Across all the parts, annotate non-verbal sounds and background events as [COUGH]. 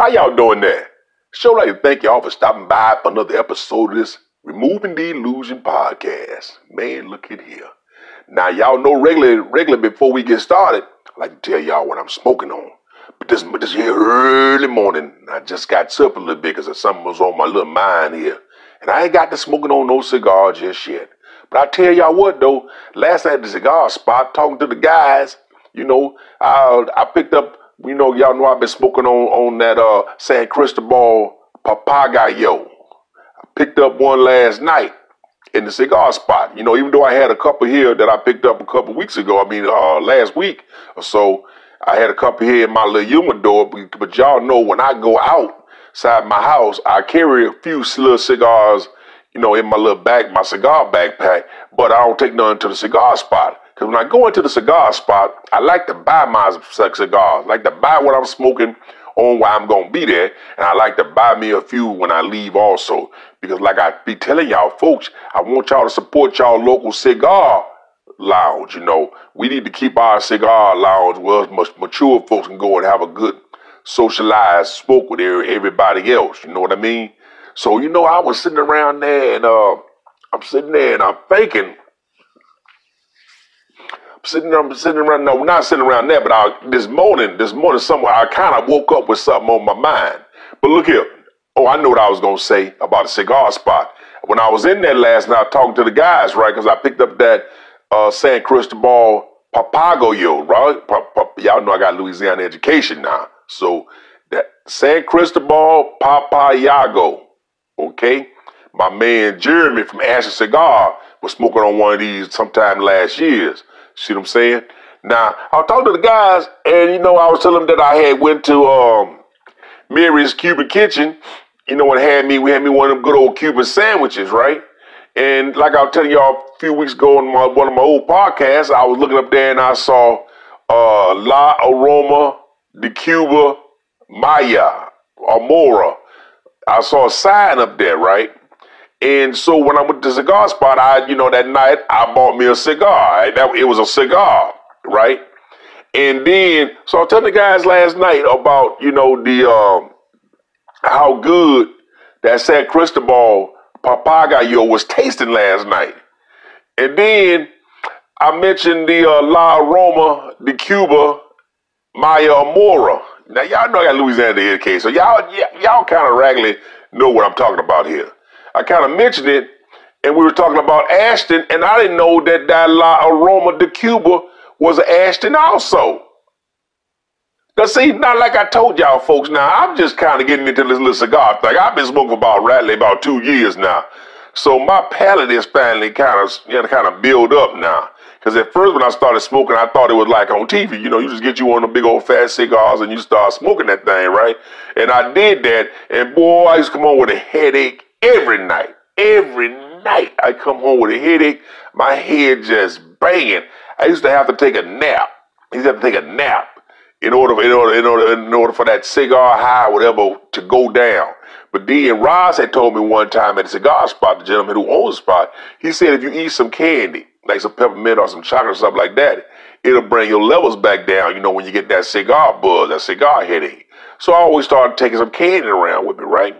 How y'all doing there? Sure like to thank y'all for stopping by for another episode of this Removing the Illusion podcast. Man, look at here. Now y'all know regular regular before we get started, I like to tell y'all what I'm smoking on. But this this here early morning, I just got up a little bit because something was on my little mind here. And I ain't got to smoking on no cigar just yet. But I tell y'all what though, last night at the cigar spot, talking to the guys, you know, I I picked up, you know, y'all know I've been smoking on on that uh San Cristobal Papagayo. I picked up one last night in the cigar spot. You know, even though I had a couple here that I picked up a couple weeks ago, I mean, uh, last week or so, I had a couple here in my little humidor. But, but y'all know when I go outside my house, I carry a few little cigars you know, in my little bag, my cigar backpack, but I don't take none to the cigar spot. Because when I go into the cigar spot, I like to buy my cigars. I like to buy what I'm smoking on while I'm going to be there. And I like to buy me a few when I leave also. Because like I be telling y'all folks, I want y'all to support y'all local cigar lounge. You know, we need to keep our cigar lounge where mature folks can go and have a good socialized smoke with everybody else. You know what I mean? So, you know, I was sitting around there and uh, I'm sitting there and I'm thinking, sitting, I'm sitting around, no, not sitting around there, but I, this morning, this morning somewhere, I kind of woke up with something on my mind. But look here. Oh, I know what I was going to say about a cigar spot. When I was in there last night talking to the guys, right, because I picked up that uh, San Cristobal Papagayo, right? Pa- pa- y'all know I got Louisiana education now. So that San Cristobal Papayago, Okay? My man Jeremy from Asher Cigar was smoking on one of these sometime last year's. See what I'm saying? Now, I talking to the guys, and you know, I was telling them that I had went to um, Mary's Cuban Kitchen. You know, what had me, we had me one of them good old Cuban sandwiches, right? And like I was telling y'all a few weeks ago on my, one of my old podcasts, I was looking up there and I saw uh, La Aroma de Cuba Maya, Amora. I saw a sign up there, right? And so when I went to the cigar spot, I, you know, that night I bought me a cigar. That it was a cigar, right? And then, so I told the guys last night about, you know, the um, how good that San Cristobal Papagayo was tasting last night. And then I mentioned the uh, La Roma de Cuba Maya Amora. Now y'all know I got Louisiana in the case, so y'all y'all kind of raggedly know what I'm talking about here. I kind of mentioned it, and we were talking about Ashton, and I didn't know that La Aroma de Cuba was Ashton also. Now see, not like I told y'all folks. Now I'm just kind of getting into this little cigar thing. I've been smoking about Radley about two years now, so my palate is finally kind of you know, kind of build up now. Because at first, when I started smoking, I thought it was like on TV. You know, you just get you one of the big old fat cigars and you start smoking that thing, right? And I did that, and boy, I used to come on with a headache every night. Every night, I come home with a headache, my head just banging. I used to have to take a nap. I used to have to take a nap in order, in order, in order, in order for that cigar high, whatever, to go down. But then Ross had told me one time at a cigar spot, the gentleman who owns the spot, he said if you eat some candy, like some peppermint or some chocolate or something like that, it'll bring your levels back down, you know, when you get that cigar buzz, that cigar headache. So I always started taking some candy around with me, right?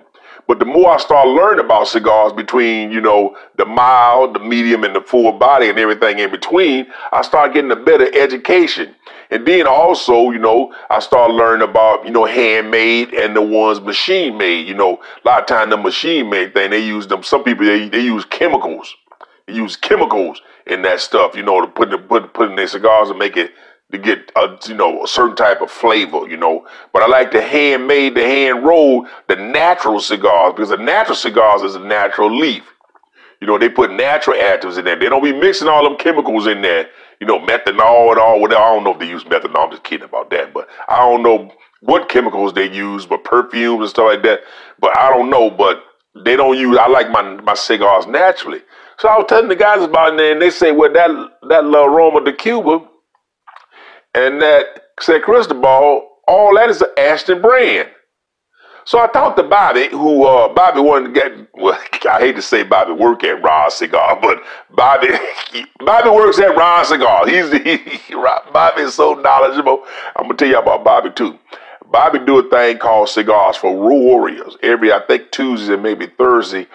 But the more I start learning about cigars between, you know, the mild, the medium, and the full body and everything in between, I start getting a better education. And then also, you know, I start learning about, you know, handmade and the ones machine made. You know, a lot of time the machine made thing, they use them, some people, they, they use chemicals. They use chemicals in that stuff, you know, to put, put, put in their cigars and make it to get a you know a certain type of flavor, you know. But I like the handmade, the hand rolled, the natural cigars because the natural cigars is a natural leaf. You know, they put natural additives in there. They don't be mixing all them chemicals in there. You know, methanol and all. I don't know if they use methanol. I'm just kidding about that. But I don't know what chemicals they use, but perfumes and stuff like that. But I don't know. But they don't use. I like my my cigars naturally. So I was telling the guys about it, and they say, well, that that La Aroma de Cuba and that San Cristobal, all that is an Ashton brand. So I talked to Bobby, who uh, Bobby wanted to get. Well, [LAUGHS] I hate to say Bobby work at Ross Cigar, but Bobby [LAUGHS] Bobby works at Ross Cigar. He's [LAUGHS] he, Bobby is so knowledgeable. I'm gonna tell you about Bobby too. Bobby do a thing called Cigars for Warriors. Every, I think, Tuesday and maybe Thursday,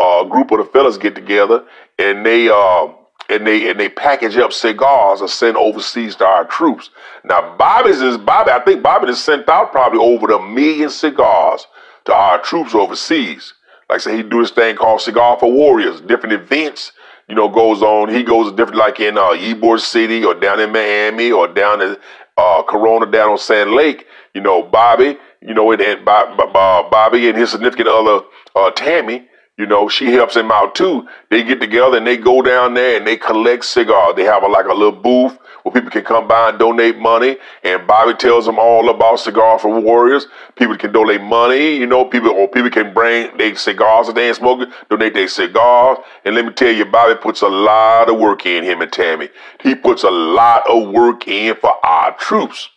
a group of the fellas get together and they, uh, and they and they package up cigars and send overseas to our troops. Now Bobby's is Bobby. I think Bobby has sent out probably over a million cigars to our troops overseas. Like I say, he do this thing called Cigar for Warriors, different events. You know, goes on. He goes different, like in uh, Ybor City or down in Miami or down in uh, Corona down on Sand Lake. You know, Bobby. You know, and, and Bobby and his significant other uh, Tammy you know, she helps him out too. They get together and they go down there and they collect cigars. They have a, like a little booth where people can come by and donate money. And Bobby tells them all about Cigar for Warriors. People can donate money, you know, people or people can bring their cigars that they ain't smoking, donate their cigars. And let me tell you, Bobby puts a lot of work in him and Tammy. He puts a lot of work in for our troops.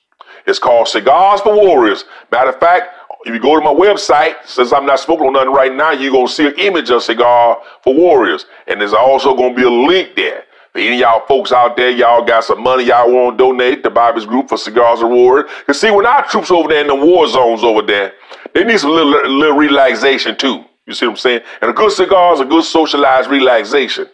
It's called Cigars for Warriors. Matter of fact, if you go to my website, since I'm not smoking on nothing right now, you're going to see an image of Cigar for Warriors. And there's also going to be a link there. For any y'all folks out there, y'all got some money y'all want to donate to Bobby's group for Cigars Warriors. Because see, when our troops over there in the war zones over there, they need some little, little relaxation too. You see what I'm saying? And a good cigar is a good socialized relaxation.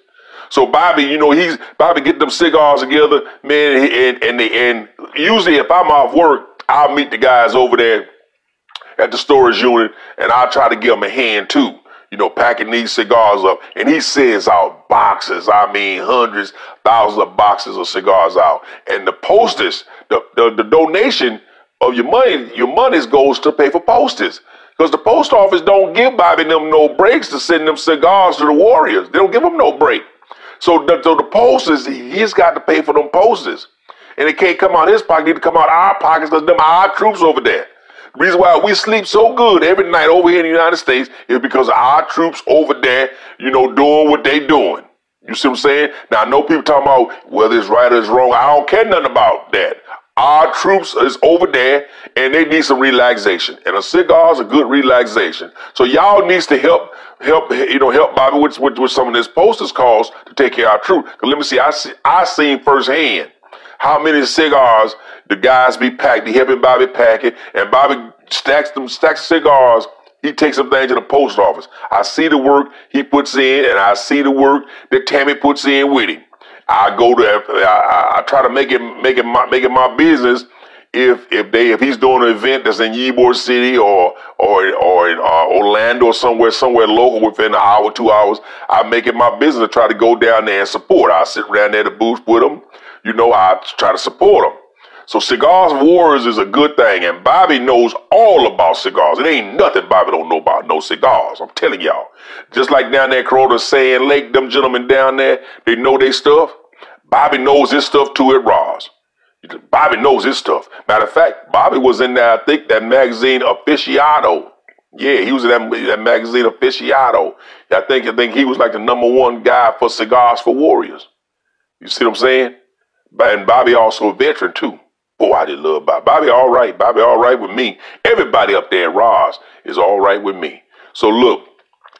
So Bobby, you know, he's Bobby get them cigars together, man, and and, they, and usually if I'm off work, I'll meet the guys over there at the storage unit, and I try to give him a hand too. You know, packing these cigars up, and he sends out boxes. I mean, hundreds, thousands of boxes of cigars out, and the postage, the, the, the donation of your money, your money goes to pay for postage. Because the post office don't give Bobby them no breaks to send them cigars to the Warriors. They don't give them no break. So the, the posters, he's got to pay for them posters. And it can't come out his pocket, it need to come out our pockets because them our troops over there. Reason why we sleep so good every night over here in the United States is because our troops over there, you know, doing what they doing. You see what I'm saying? Now I know people talking about whether it's right or it's wrong. I don't care nothing about that. Our troops is over there and they need some relaxation. And a cigar is a good relaxation. So y'all needs to help help you know help Bobby with, with, with some of this posters calls to take care of our troops. Let me see, I see I seen firsthand how many cigars the guys be packed, be helping Bobby pack it, and Bobby stacks them stacks cigars. He takes some things to the post office. I see the work he puts in, and I see the work that Tammy puts in with him. I go to, I, I try to make it, make it my, make it my business. If if they if he's doing an event that's in Ybor City or or or in uh, Orlando or somewhere somewhere local within an hour two hours, I make it my business to try to go down there and support. I sit around there at the booth with them. You know, I try to support them. So Cigars Wars is a good thing, and Bobby knows all about cigars. It ain't nothing Bobby don't know about no cigars. I'm telling y'all. Just like down there Corona Sand Lake, them gentlemen down there, they know their stuff. Bobby knows his stuff too at Ross. Bobby knows his stuff. Matter of fact, Bobby was in there, I think, that magazine Aficionado. Yeah, he was in that, that magazine Aficionado. I think I think he was like the number one guy for cigars for warriors. You see what I'm saying? And Bobby also a veteran too. Oh, I just love Bobby. Bobby, all right. Bobby, all right with me. Everybody up there at Ross is all right with me. So look,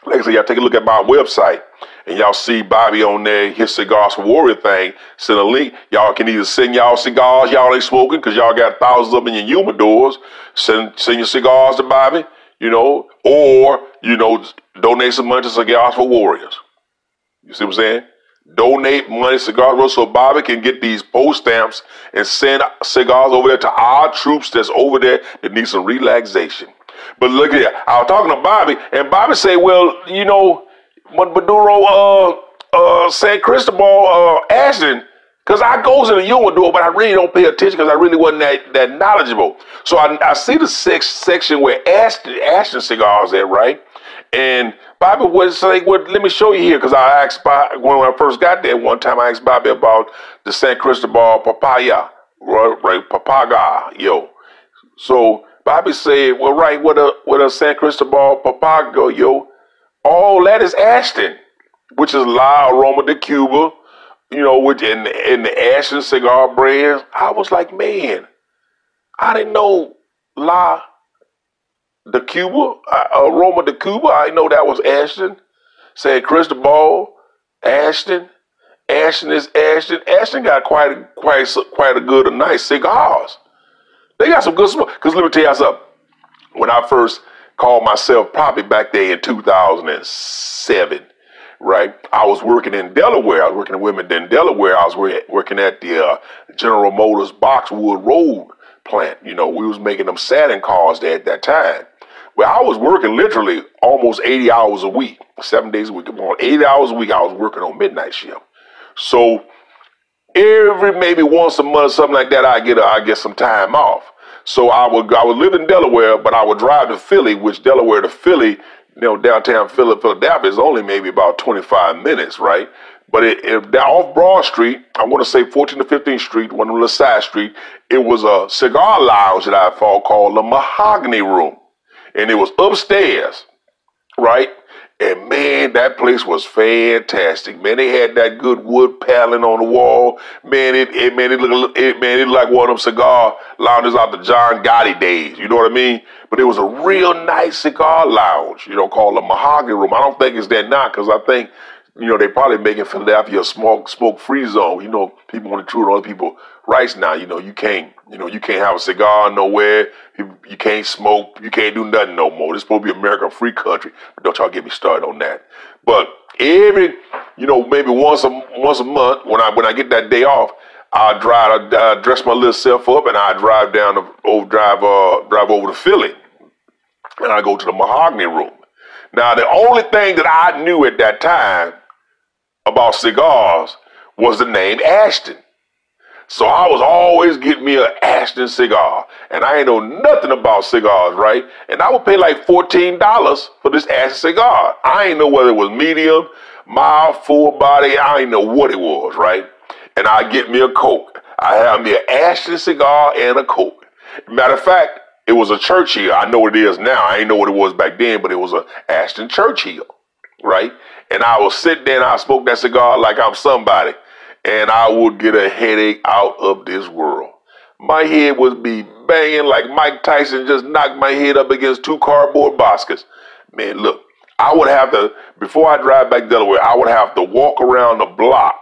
like I said, y'all take a look at my website and y'all see Bobby on there, his Cigars for Warrior thing. Send a link. Y'all can either send y'all cigars y'all ain't smoking because y'all got thousands of them in your humidors. Send, send your cigars to Bobby, you know, or, you know, donate some money to Cigars for Warriors. You see what I'm saying? Donate money to cigars so Bobby can get these post stamps and send cigars over there to our troops that's over there that need some relaxation. But look here, I was talking to Bobby, and Bobby said, "Well, you know, Maduro, uh, uh, San Cristobal, uh, Ashton." Because I goes in the humidor, but I really don't pay attention because I really wasn't that, that knowledgeable. So I, I see the six section where Ashton, Ashton cigars at, right? And Bobby was like, well, let me show you here. Because I asked Bobby, when I first got there one time, I asked Bobby about the San Cristobal papaya, right, right papaga, yo. So Bobby said, well, right, what a, what a San Cristobal papaga, yo. All that is Ashton, which is La Aroma de Cuba, you know, which in, in the Ashton cigar brands. I was like, man, I didn't know La the Cuba, uh, Aroma de Cuba. I know that was Ashton. San Cristobal, Ashton. Ashton is Ashton. Ashton got quite a, quite quite a good, a nice cigars. They got some good smoke. Because let me tell you something. When I first called myself, probably back there in 2007, right? I was working in Delaware. I was working in Wilmington, Delaware. I was working at the uh, General Motors Boxwood Road plant. You know, we was making them Saturn cars there at that time. Well, I was working literally almost 80 hours a week, seven days a week. On 80 hours a week, I was working on midnight shift. So every maybe once a month, or something like that, I get a, I get some time off. So I would I would live in Delaware, but I would drive to Philly, which Delaware to Philly, you know, downtown Philadelphia is only maybe about 25 minutes, right? But it, off Broad Street, I want to say 14th to 15th Street, one of the side street, it was a cigar lounge that I thought called the Mahogany Room. And it was upstairs, right? And man, that place was fantastic. Man, they had that good wood paneling on the wall. Man, it, it man, it looked it man, it looked like one of them cigar lounges out the John Gotti days. You know what I mean? But it was a real nice cigar lounge, you know, called a Mahogany Room. I don't think it's that now because I think you know, they probably making Philadelphia a smoke smoke free zone. You know, people want to intrude on other people rights now. You know, you can't you know you can't have a cigar nowhere. You, you can't smoke. You can't do nothing no more. This supposed to be America, free country. But don't y'all get me started on that. But every you know maybe once a once a month when I when I get that day off. I drive, I, dress my little self up, and I drive down the over drive uh, drive over to Philly, and I go to the mahogany room. Now, the only thing that I knew at that time about cigars was the name Ashton. So I was always getting me an Ashton cigar. And I ain't know nothing about cigars, right? And I would pay like $14 for this Ashton cigar. I ain't know whether it was medium, mild, full body. I ain't know what it was, right? And I get me a Coke. I have me an Ashton cigar and a Coke. Matter of fact, it was a Churchill. I know what it is now. I ain't know what it was back then, but it was a Ashton Churchill, right? And I would sit there and I smoke that cigar like I'm somebody, and I would get a headache out of this world. My head would be banging like Mike Tyson just knocked my head up against two cardboard boxes. Man, look, I would have to before I drive back Delaware, I would have to walk around the block,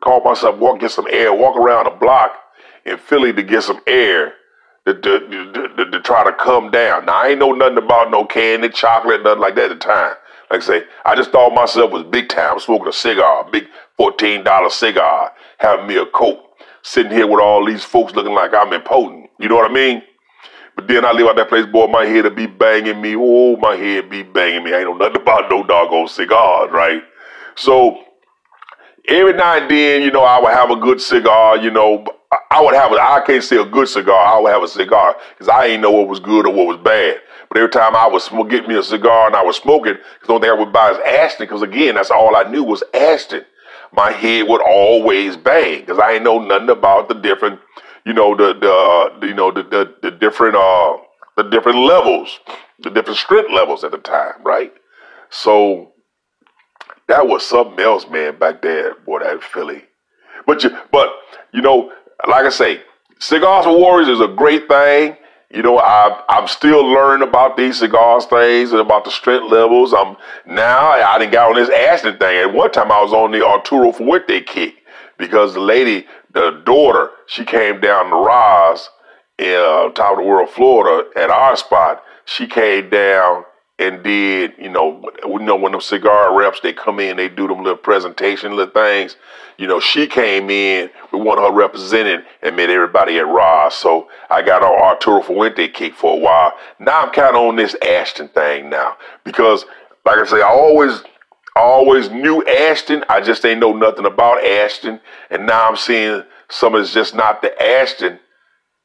call myself walk get some air, walk around the block in Philly to get some air to, to, to, to, try to come down. Now, I ain't know nothing about no candy, chocolate, nothing like that at the time. Like I say, I just thought myself was big time, smoking a cigar, a big $14 cigar, having me a Coke, sitting here with all these folks looking like I'm important. You know what I mean? But then I leave out that place, boy, my head would be banging me. Oh, my head be banging me. I ain't know nothing about no doggone cigars, right? So every now and then, you know, I would have a good cigar, you know, I would have a, I can't say a good cigar. I would have a cigar because I ain't know what was good or what was bad. But every time I was smoke, get me a cigar and I was smoking, because the only thing I would buy is Ashton. Because again, that's all I knew was Ashton. My head would always bang because I ain't know nothing about the different, you know, the the uh, you know the, the the different uh the different levels, the different strength levels at the time, right? So that was something else, man, back there, boy, that Philly. But you, but you know, like I say, Cigars for Warriors is a great thing. You know, I, I'm still learning about these cigars things and about the strength levels. I'm now I didn't get on this Ashton thing. At one time, I was on the Arturo Fuente kick because the lady, the daughter, she came down to Ross in uh, top of the world, Florida, at our spot. She came down and did, you know, you know when them cigar reps they come in, they do them little presentation, little things. You know, she came in with one of her representing and met everybody at Ross. So I got on Arturo Fuente kick for a while. Now I'm kind of on this Ashton thing now because, like I say, I always, I always knew Ashton. I just ain't know nothing about Ashton, and now I'm seeing some it's just not the Ashton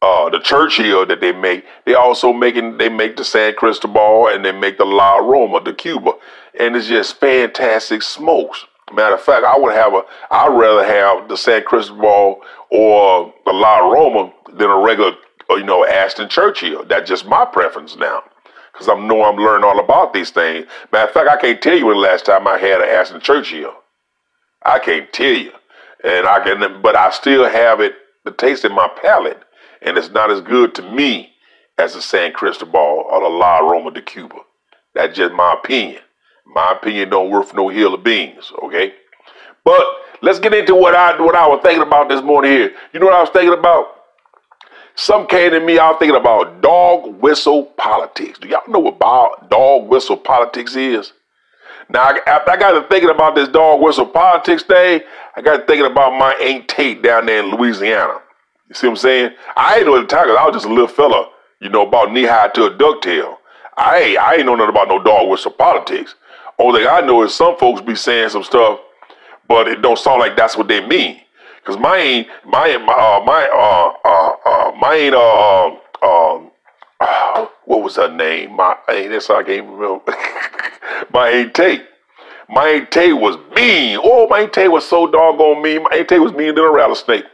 uh, the Churchill that they make, they also making they make the San Cristobal and they make the La Roma, the Cuba, and it's just fantastic smokes. Matter of fact, I would have a I'd rather have the San Cristobal or the La Roma than a regular uh, you know Ashton Churchill. That's just my preference now. Cause I know I'm learning all about these things. Matter of fact, I can't tell you when the last time I had an Ashton Churchill. I can't tell you, and I can, but I still have it, the taste in my palate and it's not as good to me as the San Cristobal or the La Aroma de Cuba. That's just my opinion. My opinion don't worth no hill of beans, okay? But let's get into what I what I was thinking about this morning here. You know what I was thinking about? some came to me, I was thinking about dog whistle politics. Do y'all know what dog whistle politics is? Now, after I got to thinking about this dog whistle politics thing, I got to thinking about my Aunt Tate down there in Louisiana. You see what I'm saying? I ain't know the time I was just a little fella, you know, about knee high to a ducktail. I ain't, I ain't know nothing about no dog whistle politics. Only thing I know is some folks be saying some stuff, but it don't sound like that's what they mean. Cause my, ain't my, uh, my, uh, uh, uh, mine, uh, um, uh, [SIGHS] what was her name? My, ain't that's how I can't remember. [LAUGHS] my ain't Tate. My ain't Tate was mean. Oh, my ain't Tate was so doggone mean. My ain't Tate was mean than a rattlesnake.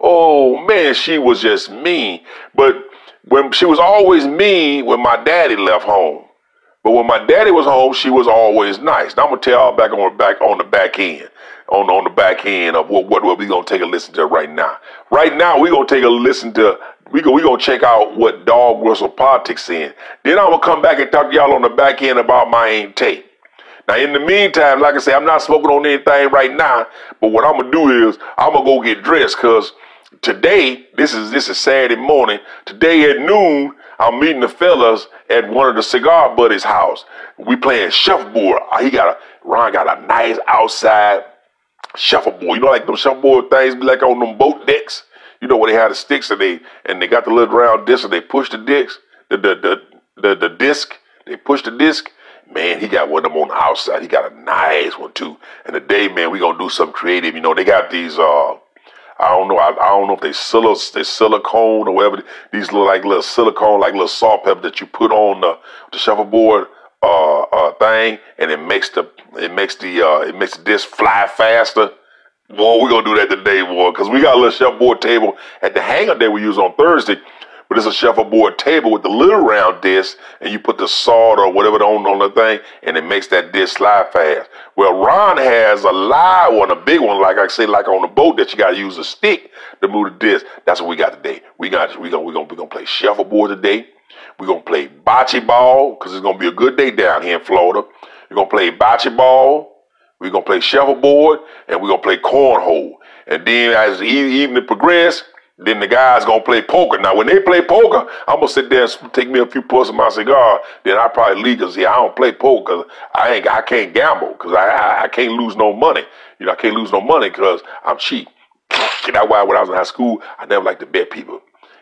Oh man, she was just mean. But when she was always mean when my daddy left home. But when my daddy was home, she was always nice. Now I'm gonna tell y'all back on the back on the back end. On, on the back end of what, what, what we gonna take a listen to right now. Right now we gonna take a listen to we go we gonna check out what dog whistle politics in. Then I'm gonna come back and talk to y'all on the back end about my Aunt Tate. Now, in the meantime, like I say, I'm not smoking on anything right now. But what I'm gonna do is I'm gonna go get dressed because today, this is this is Saturday morning. Today at noon, I'm meeting the fellas at one of the cigar buddies' house. We playing shuffleboard. Uh, he got a Ron got a nice outside shuffleboard. You know, like them shuffleboard things like on them boat decks. You know where they had the sticks and they and they got the little round disc and they push the disc, the the the the, the disc. They push the disc. Man, he got one of them on the outside. He got a nice one too. And today, man, we gonna do something creative. You know, they got these uh I don't know. I, I don't know if they sil- they silicone or whatever. These little like little silicone, like little salt pepper that you put on the, the shuffleboard uh, uh, thing, and it makes the it makes the uh, it makes the disc fly faster. Boy, we're gonna do that today, boy, because we got a little shuffleboard table at the hangar that we use on Thursday but it's a shuffleboard table with the little round disc, and you put the salt or whatever on, on the thing, and it makes that disc slide fast. Well, Ron has a live one, a big one, like I say, like on the boat that you got to use a stick to move the disc. That's what we got today. We got we gonna we gonna we gonna play shuffleboard today. We're gonna play bocce ball because it's gonna be a good day down here in Florida. We're gonna play bocce ball. We're gonna play shuffleboard, and we're gonna play cornhole. And then as the evening progresses, then the guys gonna play poker. Now when they play poker, I'm gonna sit there and take me a few puffs of my cigar. Then I probably leave cause yeah, I don't play poker. I ain't, I can't gamble cause I, I, I can't lose no money. You know, I can't lose no money cause I'm cheap. [LAUGHS] And that's why when I was in high school, I never liked to bet people.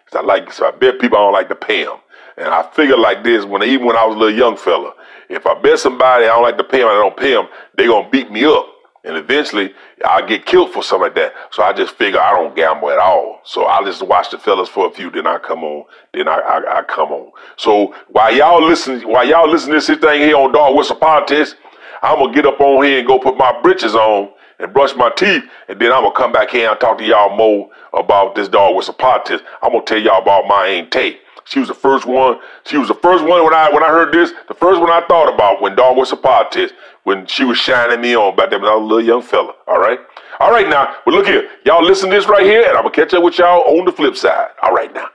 Cause I like, so I bet people I don't like to pay them. And I figured like this when even when I was a little young fella, if I bet somebody I don't like to pay them, I don't pay them, they gonna beat me up. And eventually, I'll get killed for something like that. So I just figure I don't gamble at all. So I just watch the fellas for a few, then I come on, then I, I, I come on. So while y'all listen, while y'all listen to this thing here on Dog Whistle Politics, I'm gonna get up on here and go put my britches on and brush my teeth, and then I'm gonna come back here and talk to y'all more about this Dog Whistle Politics. I'm gonna tell y'all about my Aunt Tate. She was the first one. She was the first one when I when I heard this. The first one I thought about when Dog Whistle Politics when she was shining me on back then. when I was a little young fella. All right? All right now. Well, look here. Y'all listen to this right here, and I'm to catch up with y'all on the flip side. All right now.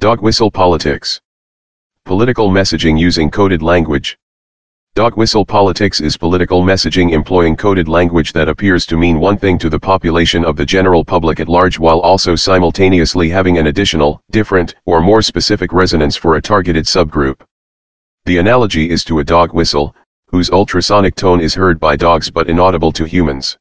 Dog Whistle Politics. Political messaging using coded language. Dog whistle politics is political messaging employing coded language that appears to mean one thing to the population of the general public at large while also simultaneously having an additional, different, or more specific resonance for a targeted subgroup. The analogy is to a dog whistle, whose ultrasonic tone is heard by dogs but inaudible to humans.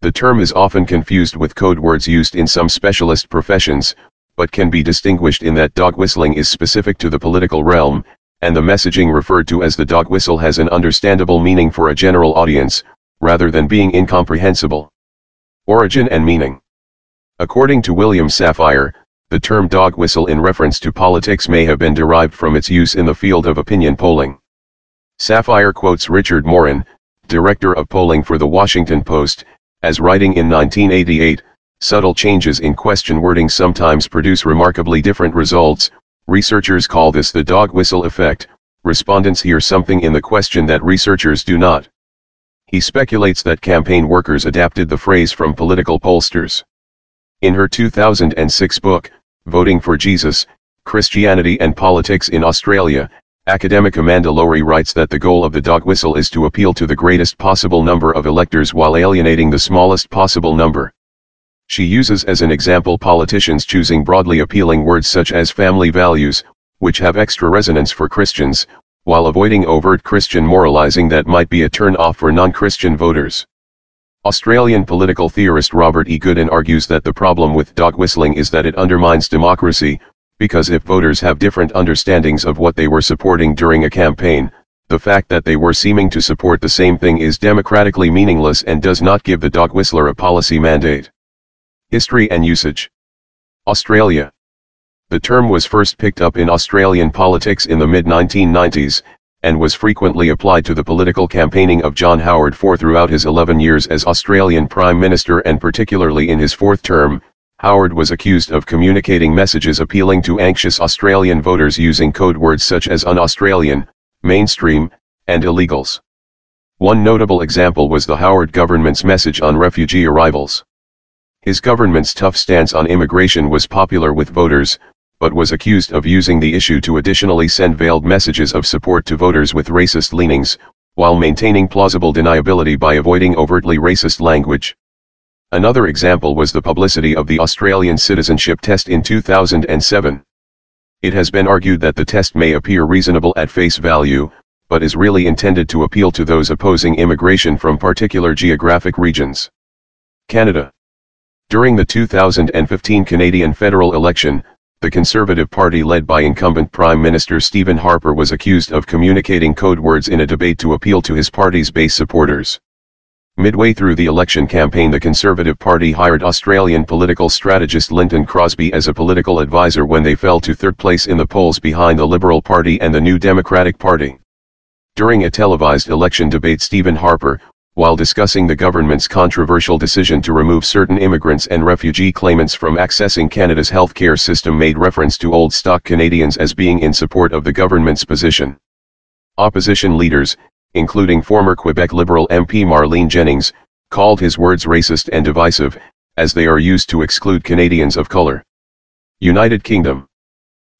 The term is often confused with code words used in some specialist professions, but can be distinguished in that dog whistling is specific to the political realm, and the messaging referred to as the dog whistle has an understandable meaning for a general audience, rather than being incomprehensible. Origin and meaning. According to William Safire, the term dog whistle in reference to politics may have been derived from its use in the field of opinion polling. Safire quotes Richard Morin, director of polling for the Washington Post, as writing in 1988, subtle changes in question wording sometimes produce remarkably different results, researchers call this the dog whistle effect, respondents hear something in the question that researchers do not. He speculates that campaign workers adapted the phrase from political pollsters. In her 2006 book, Voting for Jesus, Christianity and Politics in Australia, Academic Amanda Lohrey writes that the goal of the dog whistle is to appeal to the greatest possible number of electors while alienating the smallest possible number. She uses as an example politicians choosing broadly appealing words such as family values, which have extra resonance for Christians, while avoiding overt Christian moralizing that might be a turn-off for non-Christian voters. Australian political theorist Robert E. Goodin argues that the problem with dog whistling is that it undermines democracy, because if voters have different understandings of what they were supporting during a campaign, the fact that they were seeming to support the same thing is democratically meaningless and does not give the dog whistler a policy mandate. History and usage. Australia. The term was first picked up in Australian politics in the mid-1990s, and was frequently applied to the political campaigning of John Howard IV throughout his 11 years as Australian Prime Minister and particularly in his fourth term, Howard was accused of communicating messages appealing to anxious Australian voters using code words such as un-Australian, mainstream, and illegals. One notable example was the Howard government's message on refugee arrivals. His government's tough stance on immigration was popular with voters, but was accused of using the issue to additionally send veiled messages of support to voters with racist leanings, while maintaining plausible deniability by avoiding overtly racist language. Another example was the publicity of the Australian citizenship test in 2007. It has been argued that the test may appear reasonable at face value, but is really intended to appeal to those opposing immigration from particular geographic regions. Canada. During the 2015 Canadian federal election, the Conservative Party led by incumbent Prime Minister Stephen Harper was accused of communicating code words in a debate to appeal to his party's base supporters. Midway through the election campaign the Conservative Party hired Australian political strategist Lynton Crosby as a political advisor when they fell to third place in the polls behind the Liberal Party and the New Democratic Party. During a televised election debate Stephen Harper, while discussing the government's controversial decision to remove certain immigrants and refugee claimants from accessing Canada's healthcare system made reference to old stock Canadians as being in support of the government's position. Opposition leaders, including former Quebec Liberal MP Marlene Jennings, called his words racist and divisive, as they are used to exclude Canadians of color. United Kingdom.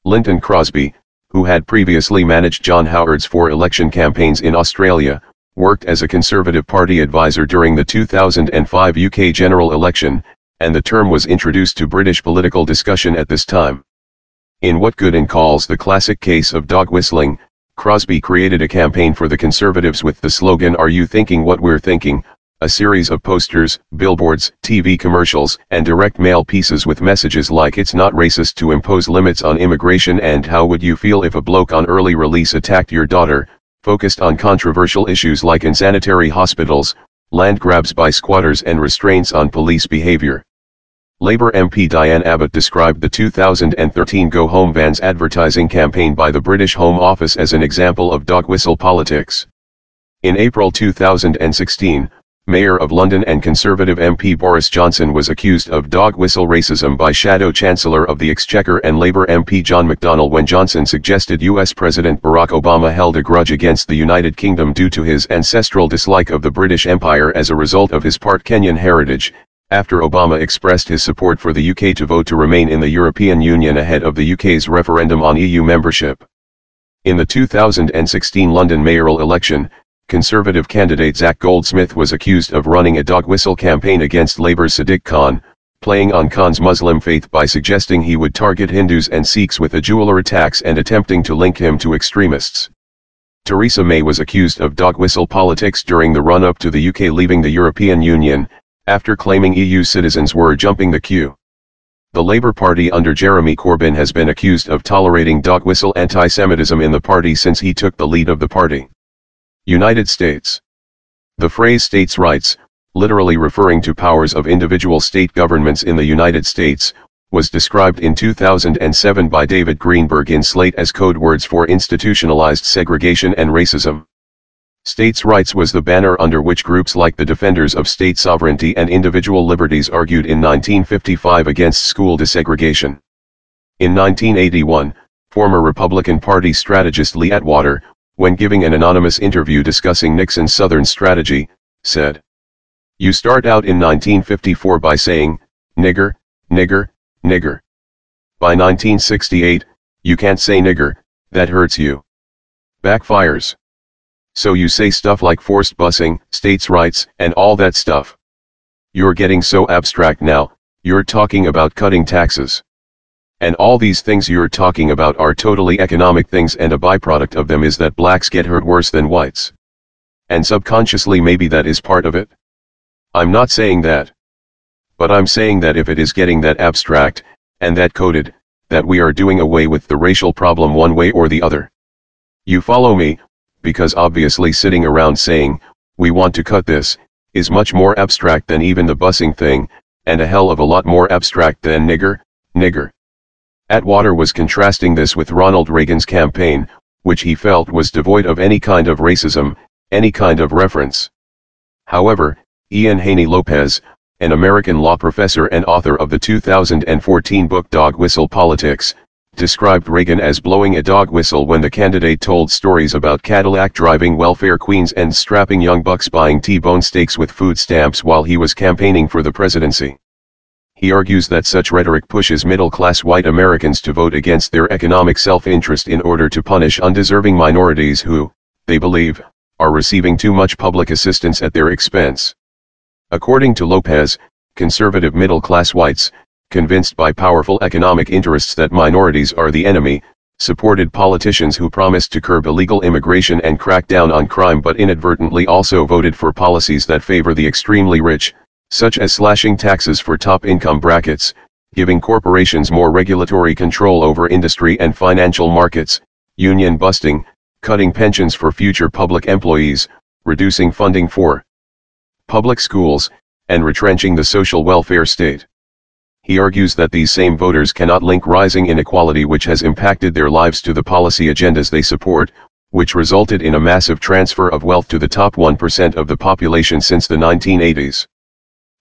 Lynton Crosby, who had previously managed John Howard's four election campaigns in Australia, worked as a Conservative Party advisor during the 2005 UK general election, and the term was introduced to British political discussion at this time. In what Goodin calls the classic case of dog whistling, Crosby created a campaign for the Conservatives with the slogan Are You Thinking What We're Thinking? A series of posters, billboards, TV commercials, and direct mail pieces with messages like It's not racist to impose limits on immigration and How would you feel if a bloke on early release attacked your daughter, focused on controversial issues like insanitary hospitals, land grabs by squatters and restraints on police behavior. Labour MP Diane Abbott described the 2013 Go Home Vans advertising campaign by the British Home Office as an example of dog whistle politics. In April 2016, Mayor of London and Conservative MP Boris Johnson was accused of dog whistle racism by Shadow Chancellor of the Exchequer and Labour MP John McDonnell when Johnson suggested US President Barack Obama held a grudge against the United Kingdom due to his ancestral dislike of the British Empire as a result of his part Kenyan heritage, after Obama expressed his support for the UK to vote to remain in the European Union ahead of the UK's referendum on EU membership. In the 2016 London mayoral election, Conservative candidate Zac Goldsmith was accused of running a dog whistle campaign against Labour's Sadiq Khan, playing on Khan's Muslim faith by suggesting he would target Hindus and Sikhs with a jeweler attacks and attempting to link him to extremists. Theresa May was accused of dog whistle politics during the run-up to the UK leaving the European Union, after claiming EU citizens were jumping the queue. The Labour Party under Jeremy Corbyn has been accused of tolerating dog whistle anti-Semitism in the party since he took the lead of the party. United States. The phrase states' rights, literally referring to powers of individual state governments in the United States, was described in 2007 by David Greenberg in Slate as code words for institutionalized segregation and racism. States' rights was the banner under which groups like the Defenders of State Sovereignty and Individual Liberties argued in 1955 against school desegregation. In 1981, former Republican Party strategist Lee Atwater, when giving an anonymous interview discussing Nixon's Southern strategy, said. You start out in 1954 by saying, nigger, nigger, nigger. By 1968, you can't say nigger, that hurts you. Backfires. So you say stuff like forced busing, states' rights, and all that stuff. You're getting so abstract now, you're talking about cutting taxes. And all these things you're talking about are totally economic things and a byproduct of them is that blacks get hurt worse than whites. And subconsciously maybe that is part of it. I'm not saying that. But I'm saying that if it is getting that abstract, and that coded, that we are doing away with the racial problem one way or the other. You follow me, because obviously sitting around saying, we want to cut this, is much more abstract than even the busing thing, and a hell of a lot more abstract than nigger, nigger. Atwater was contrasting this with Ronald Reagan's campaign, which he felt was devoid of any kind of racism, any kind of reference. However, Ian Haney Lopez, an American law professor and author of the 2014 book Dog Whistle Politics, described Reagan as blowing a dog whistle when the candidate told stories about Cadillac driving welfare queens and strapping young bucks buying T-bone steaks with food stamps while he was campaigning for the presidency. He argues that such rhetoric pushes middle-class white Americans to vote against their economic self-interest in order to punish undeserving minorities who, they believe, are receiving too much public assistance at their expense. According to Lopez, conservative middle-class whites, convinced by powerful economic interests that minorities are the enemy, supported politicians who promised to curb illegal immigration and crack down on crime but inadvertently also voted for policies that favor the extremely rich, such as slashing taxes for top income brackets, giving corporations more regulatory control over industry and financial markets, union busting, cutting pensions for future public employees, reducing funding for public schools, and retrenching the social welfare state. He argues that these same voters cannot link rising inequality which has impacted their lives to the policy agendas they support, which resulted in a massive transfer of wealth to the top 1% of the population since the 1980s.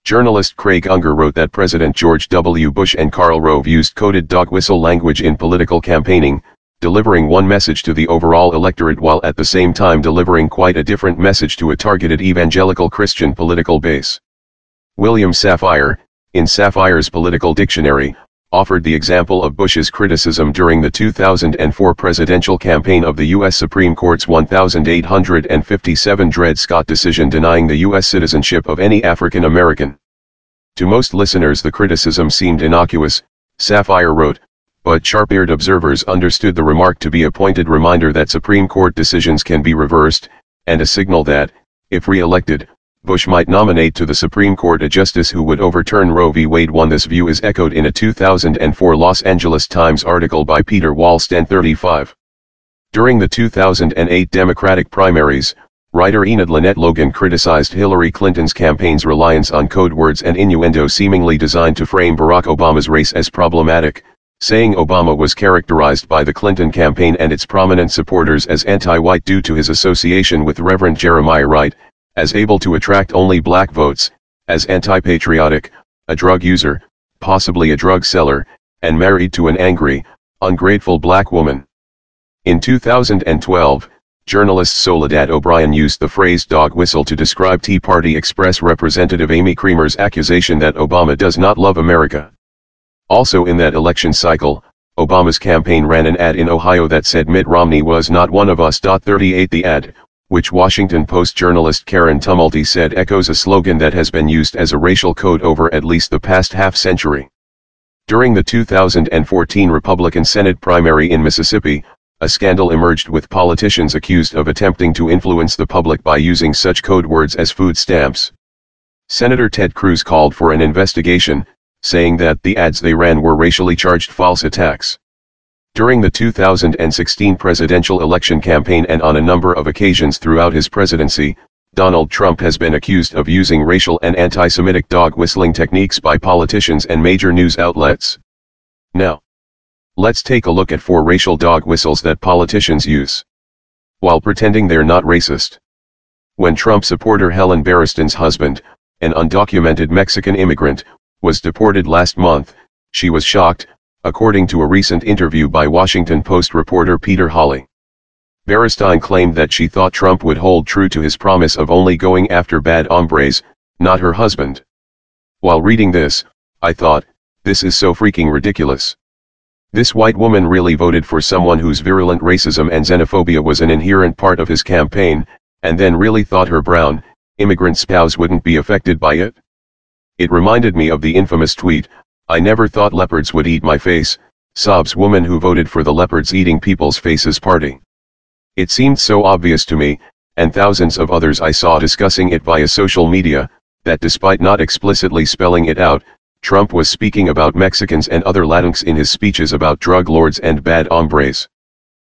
Journalist Craig Unger wrote that President George W. Bush and Karl Rove used coded dog whistle language in political campaigning, delivering one message to the overall electorate while at the same time delivering quite a different message to a targeted evangelical Christian political base. William Safire, in Safire's Political Dictionary, offered the example of Bush's criticism during the 2004 presidential campaign of the U.S. Supreme Court's 1857 Dred Scott decision denying the U.S. citizenship of any African American. To most listeners the criticism seemed innocuous, Safire wrote, but sharp-eared observers understood the remark to be a pointed reminder that Supreme Court decisions can be reversed, and a signal that, if re-elected, Bush might nominate to the Supreme Court a justice who would overturn Roe v. Wade. One this view is echoed in a 2004 Los Angeles Times article by Peter Wallsten 35. During the 2008 Democratic primaries, writer Enid Lynette Logan criticized Hillary Clinton's campaign's reliance on code words and innuendo seemingly designed to frame Barack Obama's race as problematic, saying Obama was characterized by the Clinton campaign and its prominent supporters as anti-white due to his association with Reverend Jeremiah Wright, as able to attract only black votes, as anti-patriotic, a drug user, possibly a drug seller, and married to an angry, ungrateful black woman. In 2012, journalist Soledad O'Brien used the phrase dog whistle to describe Tea Party Express Representative Amy Kremer's accusation that Obama does not love America. Also in that election cycle, Obama's campaign ran an ad in Ohio that said Mitt Romney was not one of us. 38 The ad, which Washington Post journalist Karen Tumulty said echoes a slogan that has been used as a racial code over at least the past half century. During the 2014 Republican Senate primary in Mississippi, a scandal emerged with politicians accused of attempting to influence the public by using such code words as food stamps. Senator Ted Cruz called for an investigation, saying that the ads they ran were racially charged false attacks. During the 2016 presidential election campaign and on a number of occasions throughout his presidency, Donald Trump has been accused of using racial and anti-Semitic dog whistling techniques by politicians and major news outlets. Now, let's take a look at four racial dog whistles that politicians use. While pretending they're not racist. When Trump supporter Helen Beristain's husband, an undocumented Mexican immigrant, was deported last month, she was shocked, according to a recent interview by Washington Post reporter Peter Holley. Beristain claimed that she thought Trump would hold true to his promise of only going after bad hombres, not her husband. While reading this, I thought, this is so freaking ridiculous. This white woman really voted for someone whose virulent racism and xenophobia was an inherent part of his campaign, and then really thought her brown, immigrant spouse wouldn't be affected by it? It reminded me of the infamous tweet, I never thought leopards would eat my face, sobs woman who voted for the leopards eating people's faces party. It seemed so obvious to me, and thousands of others I saw discussing it via social media, that despite not explicitly spelling it out, Trump was speaking about Mexicans and other Latinx in his speeches about drug lords and bad hombres.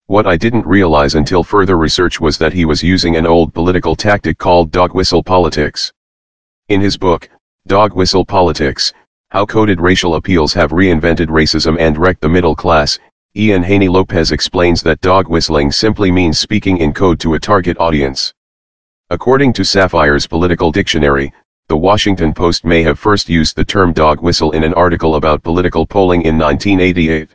What I didn't realize until further research was that he was using an old political tactic called dog whistle politics. In his book, Dog Whistle Politics, How Coded Racial Appeals Have Reinvented Racism and Wrecked the Middle Class, Ian Haney Lopez explains that dog whistling simply means speaking in code to a target audience. According to Safire's political dictionary, the Washington Post may have first used the term dog whistle in an article about political polling in 1988.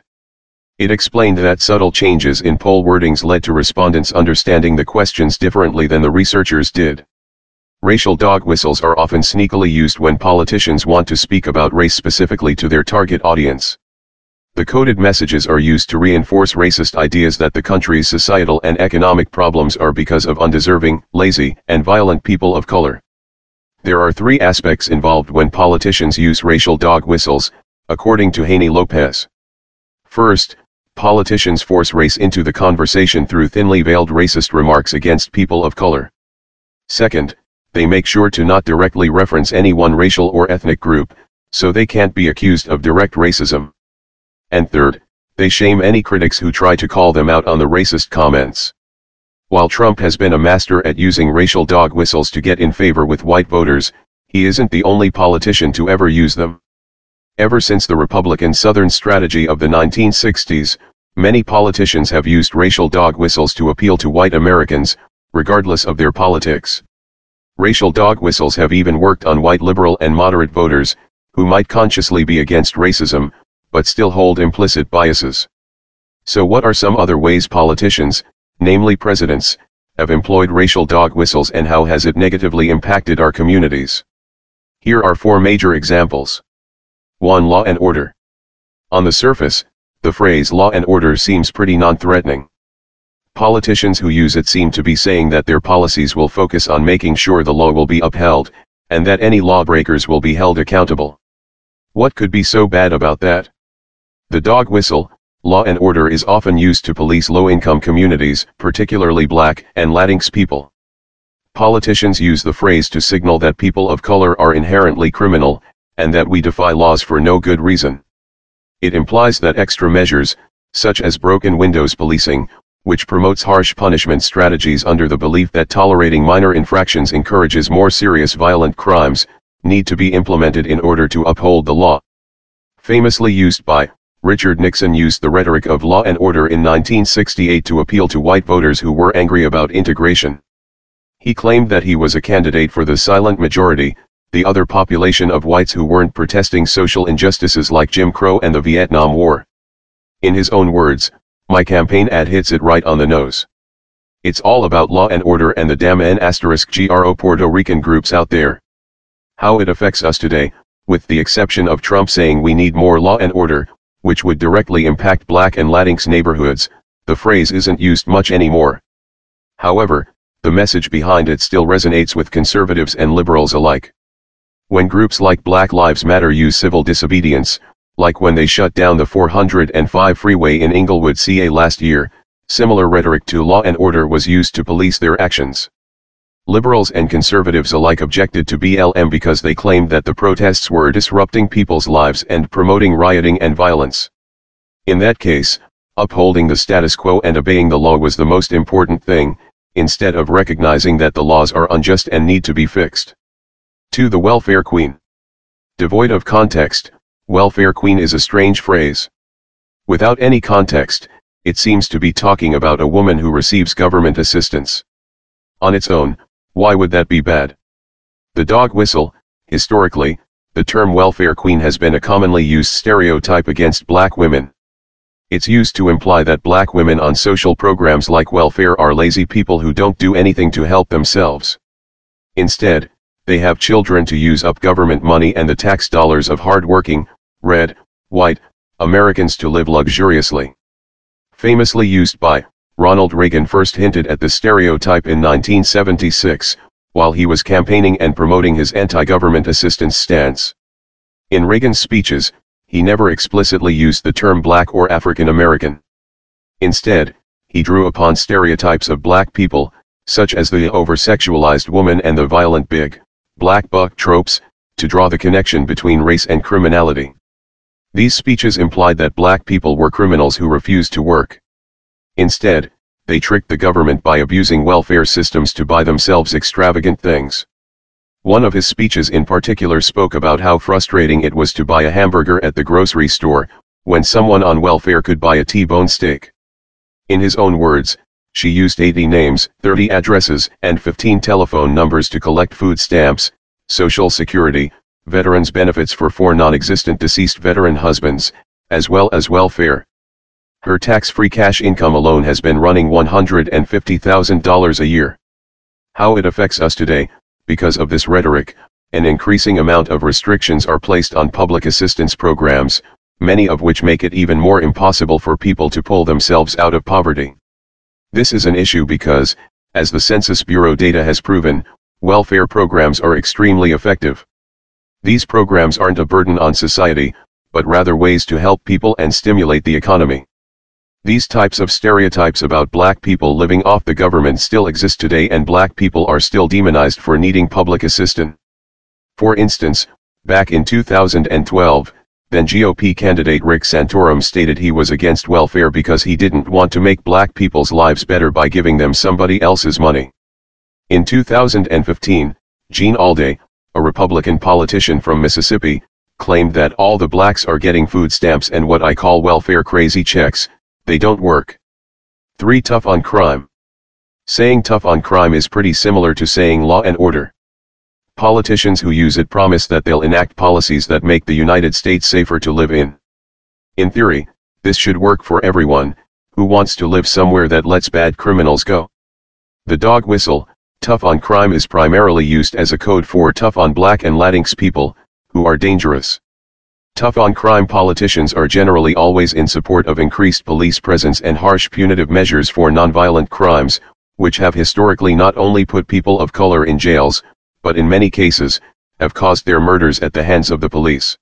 It explained that subtle changes in poll wordings led to respondents understanding the questions differently than the researchers did. Racial dog whistles are often sneakily used when politicians want to speak about race specifically to their target audience. The coded messages are used to reinforce racist ideas that the country's societal and economic problems are because of undeserving, lazy, and violent people of color. There are three aspects involved when politicians use racial dog whistles, according to Haney Lopez. First, politicians force race into the conversation through thinly veiled racist remarks against people of color. Second, they make sure to not directly reference any one racial or ethnic group, so they can't be accused of direct racism. And third, they shame any critics who try to call them out on the racist comments. While Trump has been a master at using racial dog whistles to get in favor with white voters, he isn't the only politician to ever use them. Ever since the Republican Southern strategy of the 1960s, many politicians have used racial dog whistles to appeal to white Americans, regardless of their politics. Racial dog whistles have even worked on white liberal and moderate voters, who might consciously be against racism, but still hold implicit biases. So what are some other ways politicians, namely presidents, have employed racial dog whistles and how has it negatively impacted our communities? Here are four major examples. 1. Law and order. On the surface, the phrase law and order seems pretty non-threatening. Politicians who use it seem to be saying that their policies will focus on making sure the law will be upheld, and that any lawbreakers will be held accountable. What could be so bad about that? The dog whistle, Law and order is often used to police low-income communities, particularly black and Latinx people. Politicians use the phrase to signal that people of color are inherently criminal, and that we defy laws for no good reason. It implies that extra measures, such as broken windows policing, which promotes harsh punishment strategies under the belief that tolerating minor infractions encourages more serious violent crimes, need to be implemented in order to uphold the law. Famously used by Richard Nixon used the rhetoric of law and order in 1968 to appeal to white voters who were angry about integration. He claimed that he was a candidate for the silent majority, the other population of whites who weren't protesting social injustices like Jim Crow and the Vietnam War. In his own words, my campaign ad hits it right on the nose. It's all about law and order and the damn N asterisk GRO Puerto Rican groups out there. How it affects us today, with the exception of Trump saying we need more law and order, which would directly impact black and Latinx neighborhoods, the phrase isn't used much anymore. However, the message behind it still resonates with conservatives and liberals alike. When groups like Black Lives Matter use civil disobedience, like when they shut down the 405 freeway in Inglewood, CA last year, similar rhetoric to law and order was used to police their actions. Liberals and conservatives alike objected to BLM because they claimed that the protests were disrupting people's lives and promoting rioting and violence. In that case, upholding the status quo and obeying the law was the most important thing, instead of recognizing that the laws are unjust and need to be fixed. To the welfare queen. Devoid of context, welfare queen is a strange phrase. Without any context, it seems to be talking about a woman who receives government assistance. On its own, why would that be bad? The dog whistle, historically, the term welfare queen has been a commonly used stereotype against black women. It's used to imply that black women on social programs like welfare are lazy people who don't do anything to help themselves. Instead, they have children to use up government money and the tax dollars of hard-working, red, white, Americans to live luxuriously. Famously used by Ronald Reagan first hinted at the stereotype in 1976, while he was campaigning and promoting his anti-government assistance stance. In Reagan's speeches, he never explicitly used the term black or African American. Instead, he drew upon stereotypes of black people, such as the over-sexualized woman and the violent big, black buck tropes, to draw the connection between race and criminality. These speeches implied that black people were criminals who refused to work. Instead, they tricked the government by abusing welfare systems to buy themselves extravagant things. One of his speeches in particular spoke about how frustrating it was to buy a hamburger at the grocery store, when someone on welfare could buy a T-bone steak. In his own words, she used 80 names, 30 addresses, and 15 telephone numbers to collect food stamps, Social Security, veterans benefits for four non-existent deceased veteran husbands, as well as welfare. Her tax-free cash income alone has been running $150,000 a year. How it affects us today, because of this rhetoric, an increasing amount of restrictions are placed on public assistance programs, many of which make it even more impossible for people to pull themselves out of poverty. This is an issue because, as the Census Bureau data has proven, welfare programs are extremely effective. These programs aren't a burden on society, but rather ways to help people and stimulate the economy. These types of stereotypes about black people living off the government still exist today and black people are still demonized for needing public assistance. For instance, back in 2012, then GOP candidate Rick Santorum stated he was against welfare because he didn't want to make black people's lives better by giving them somebody else's money. In 2015, Gene Alday, a Republican politician from Mississippi, claimed that all the blacks are getting food stamps and what I call welfare crazy checks, they don't work. 3. Tough on crime. Saying tough on crime is pretty similar to saying law and order. Politicians who use it promise that they'll enact policies that make the United States safer to live in. In theory, this should work for everyone, who wants to live somewhere that lets bad criminals go. The dog whistle, tough on crime is primarily used as a code for tough on black and Latinx people, who are dangerous. Tough on crime politicians are generally always in support of increased police presence and harsh punitive measures for nonviolent crimes, which have historically not only put people of color in jails, but in many cases, have caused their murders at the hands of the police.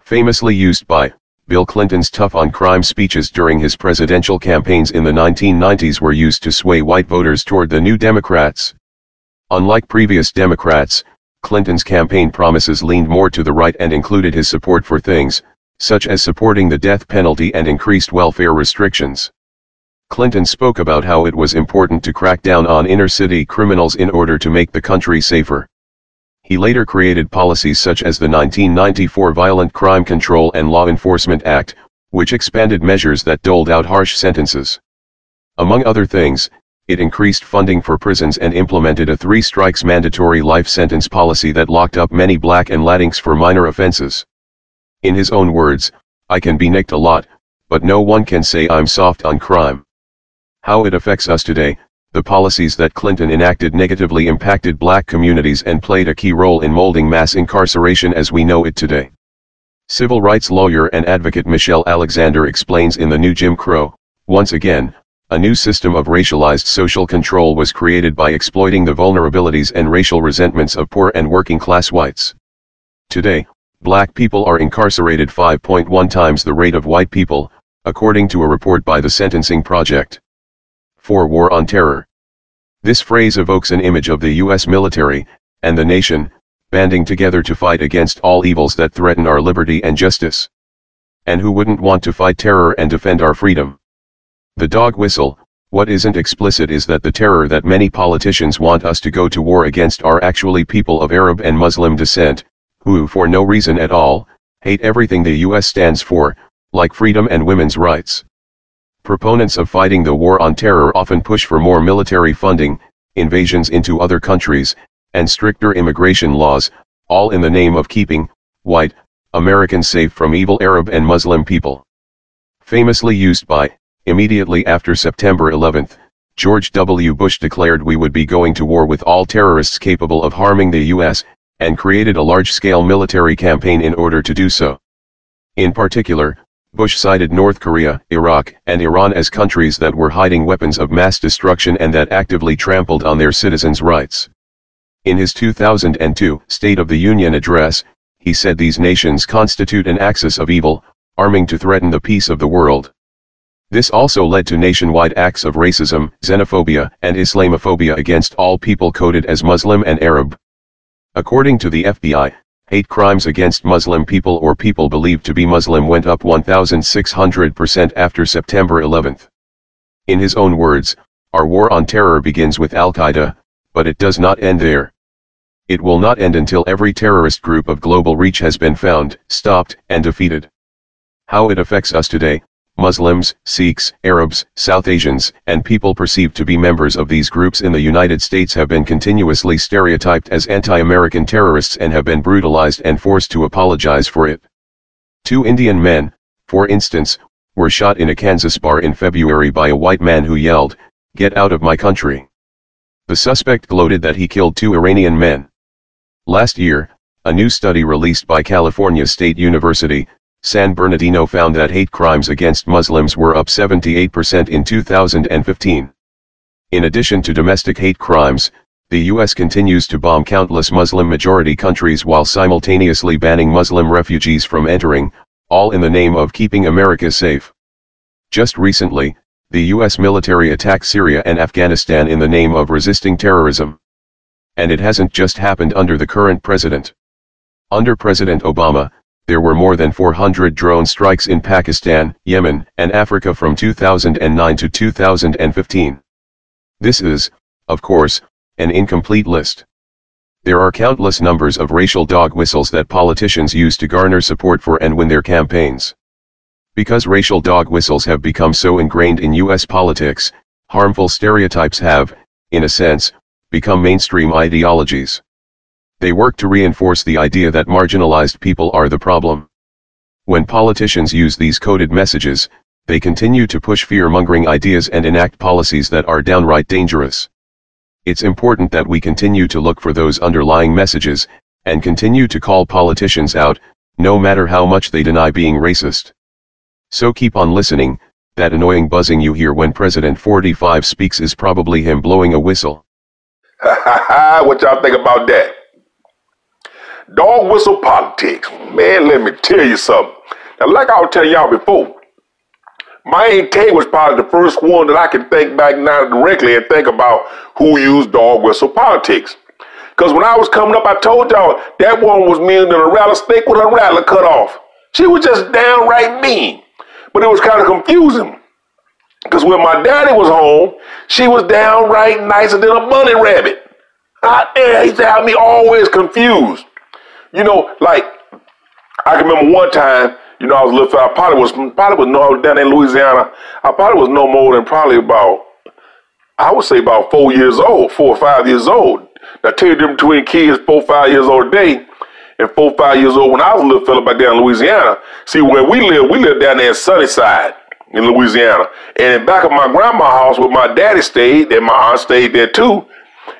Famously used by Bill Clinton's tough on crime speeches during his presidential campaigns in the 1990s were used to sway white voters toward the New Democrats. Unlike previous Democrats, Clinton's campaign promises leaned more to the right and included his support for things, such as supporting the death penalty and increased welfare restrictions. Clinton spoke about how it was important to crack down on inner-city criminals in order to make the country safer. He later created policies such as the 1994 Violent Crime Control and Law Enforcement Act, which expanded measures that doled out harsh sentences. Among other things, it increased funding for prisons and implemented a three strikes mandatory life sentence policy that locked up many black and Latinx for minor offenses. In his own words, I can be nicked a lot, but no one can say I'm soft on crime. How it affects us today, the policies that Clinton enacted negatively impacted black communities and played a key role in molding mass incarceration as we know it today. Civil rights lawyer and advocate Michelle Alexander explains in The New Jim Crow, once again, a new system of racialized social control was created by exploiting the vulnerabilities and racial resentments of poor and working class whites. Today, black people are incarcerated 5.1 times the rate of white people, according to a report by the Sentencing Project. 4. War on Terror. This phrase evokes an image of the U.S. military, and the nation, banding together to fight against all evils that threaten our liberty and justice. And who wouldn't want to fight terror and defend our freedom? The dog whistle, what isn't explicit is that the terror that many politicians want us to go to war against are actually people of Arab and Muslim descent, who for no reason at all, hate everything the US stands for, like freedom and women's rights. Proponents of fighting the war on terror often push for more military funding, invasions into other countries, and stricter immigration laws, all in the name of keeping, white, Americans safe from evil Arab and Muslim people. Famously used by, Immediately after September 11, George W. Bush declared we would be going to war with all terrorists capable of harming the U.S., and created a large-scale military campaign in order to do so. In particular, Bush cited North Korea, Iraq, and Iran as countries that were hiding weapons of mass destruction and that actively trampled on their citizens' rights. In his 2002 State of the Union address, he said these nations constitute an axis of evil, arming to threaten the peace of the world. This also led to nationwide acts of racism, xenophobia, and Islamophobia against all people coded as Muslim and Arab. According to the FBI, hate crimes against Muslim people or people believed to be Muslim went up 1,600% after September 11. In his own words, our war on terror begins with Al-Qaeda, but it does not end there. It will not end until every terrorist group of global reach has been found, stopped, and defeated. How it affects us today, Muslims, Sikhs, Arabs, South Asians, and people perceived to be members of these groups in the United States have been continuously stereotyped as anti-American terrorists and have been brutalized and forced to apologize for it. Two Indian men, for instance, were shot in a Kansas bar in February by a white man who yelled, Get out of my country. The suspect gloated that he killed two Iranian men. Last year, a new study released by California State University, San Bernardino found that hate crimes against Muslims were up 78% in 2015. In addition to domestic hate crimes, the U.S. continues to bomb countless Muslim-majority countries while simultaneously banning Muslim refugees from entering, all in the name of keeping America safe. Just recently, the U.S. military attacked Syria and Afghanistan in the name of resisting terrorism. And it hasn't just happened under the current president. Under President Obama, there were more than 400 drone strikes in Pakistan, Yemen, and Africa from 2009 to 2015. This is, of course, an incomplete list. There are countless numbers of racial dog whistles that politicians use to garner support for and win their campaigns. Because racial dog whistles have become so ingrained in US politics, harmful stereotypes have, in a sense, become mainstream ideologies. They work to reinforce the idea that marginalized people are the problem. When politicians use these coded messages, they continue to push fear-mongering ideas and enact policies that are downright dangerous. It's important that we continue to look for those underlying messages, and continue to call politicians out, no matter how much they deny being racist. So keep on listening, that annoying buzzing you hear when President 45 speaks is probably him blowing a whistle. [LAUGHS] what y'all think about that? Dog whistle politics. Man, let me tell you something. Now, like I was telling y'all before, my Aunt K was probably the first one that I can think back now directly and think about who used dog whistle politics. Because when I was coming up, I told y'all that one was mean than a rattlesnake with a rattler cut off. She was just downright mean. But it was kind of confusing. Because when my daddy was home, she was downright nicer than a bunny rabbit. I, to have me always confused. You know, like I can remember one time, you know, I was a little I probably was probably was no down in Louisiana. I probably was no more than probably about I would say about four years old, four or five years old. Now tell you the difference between kids four, or five years old today and four, or five years old when I was a little fella back down in Louisiana. See, where we live, we live down there in Sunnyside in Louisiana. And in back of my grandma's house where my daddy stayed, and my aunt stayed there too,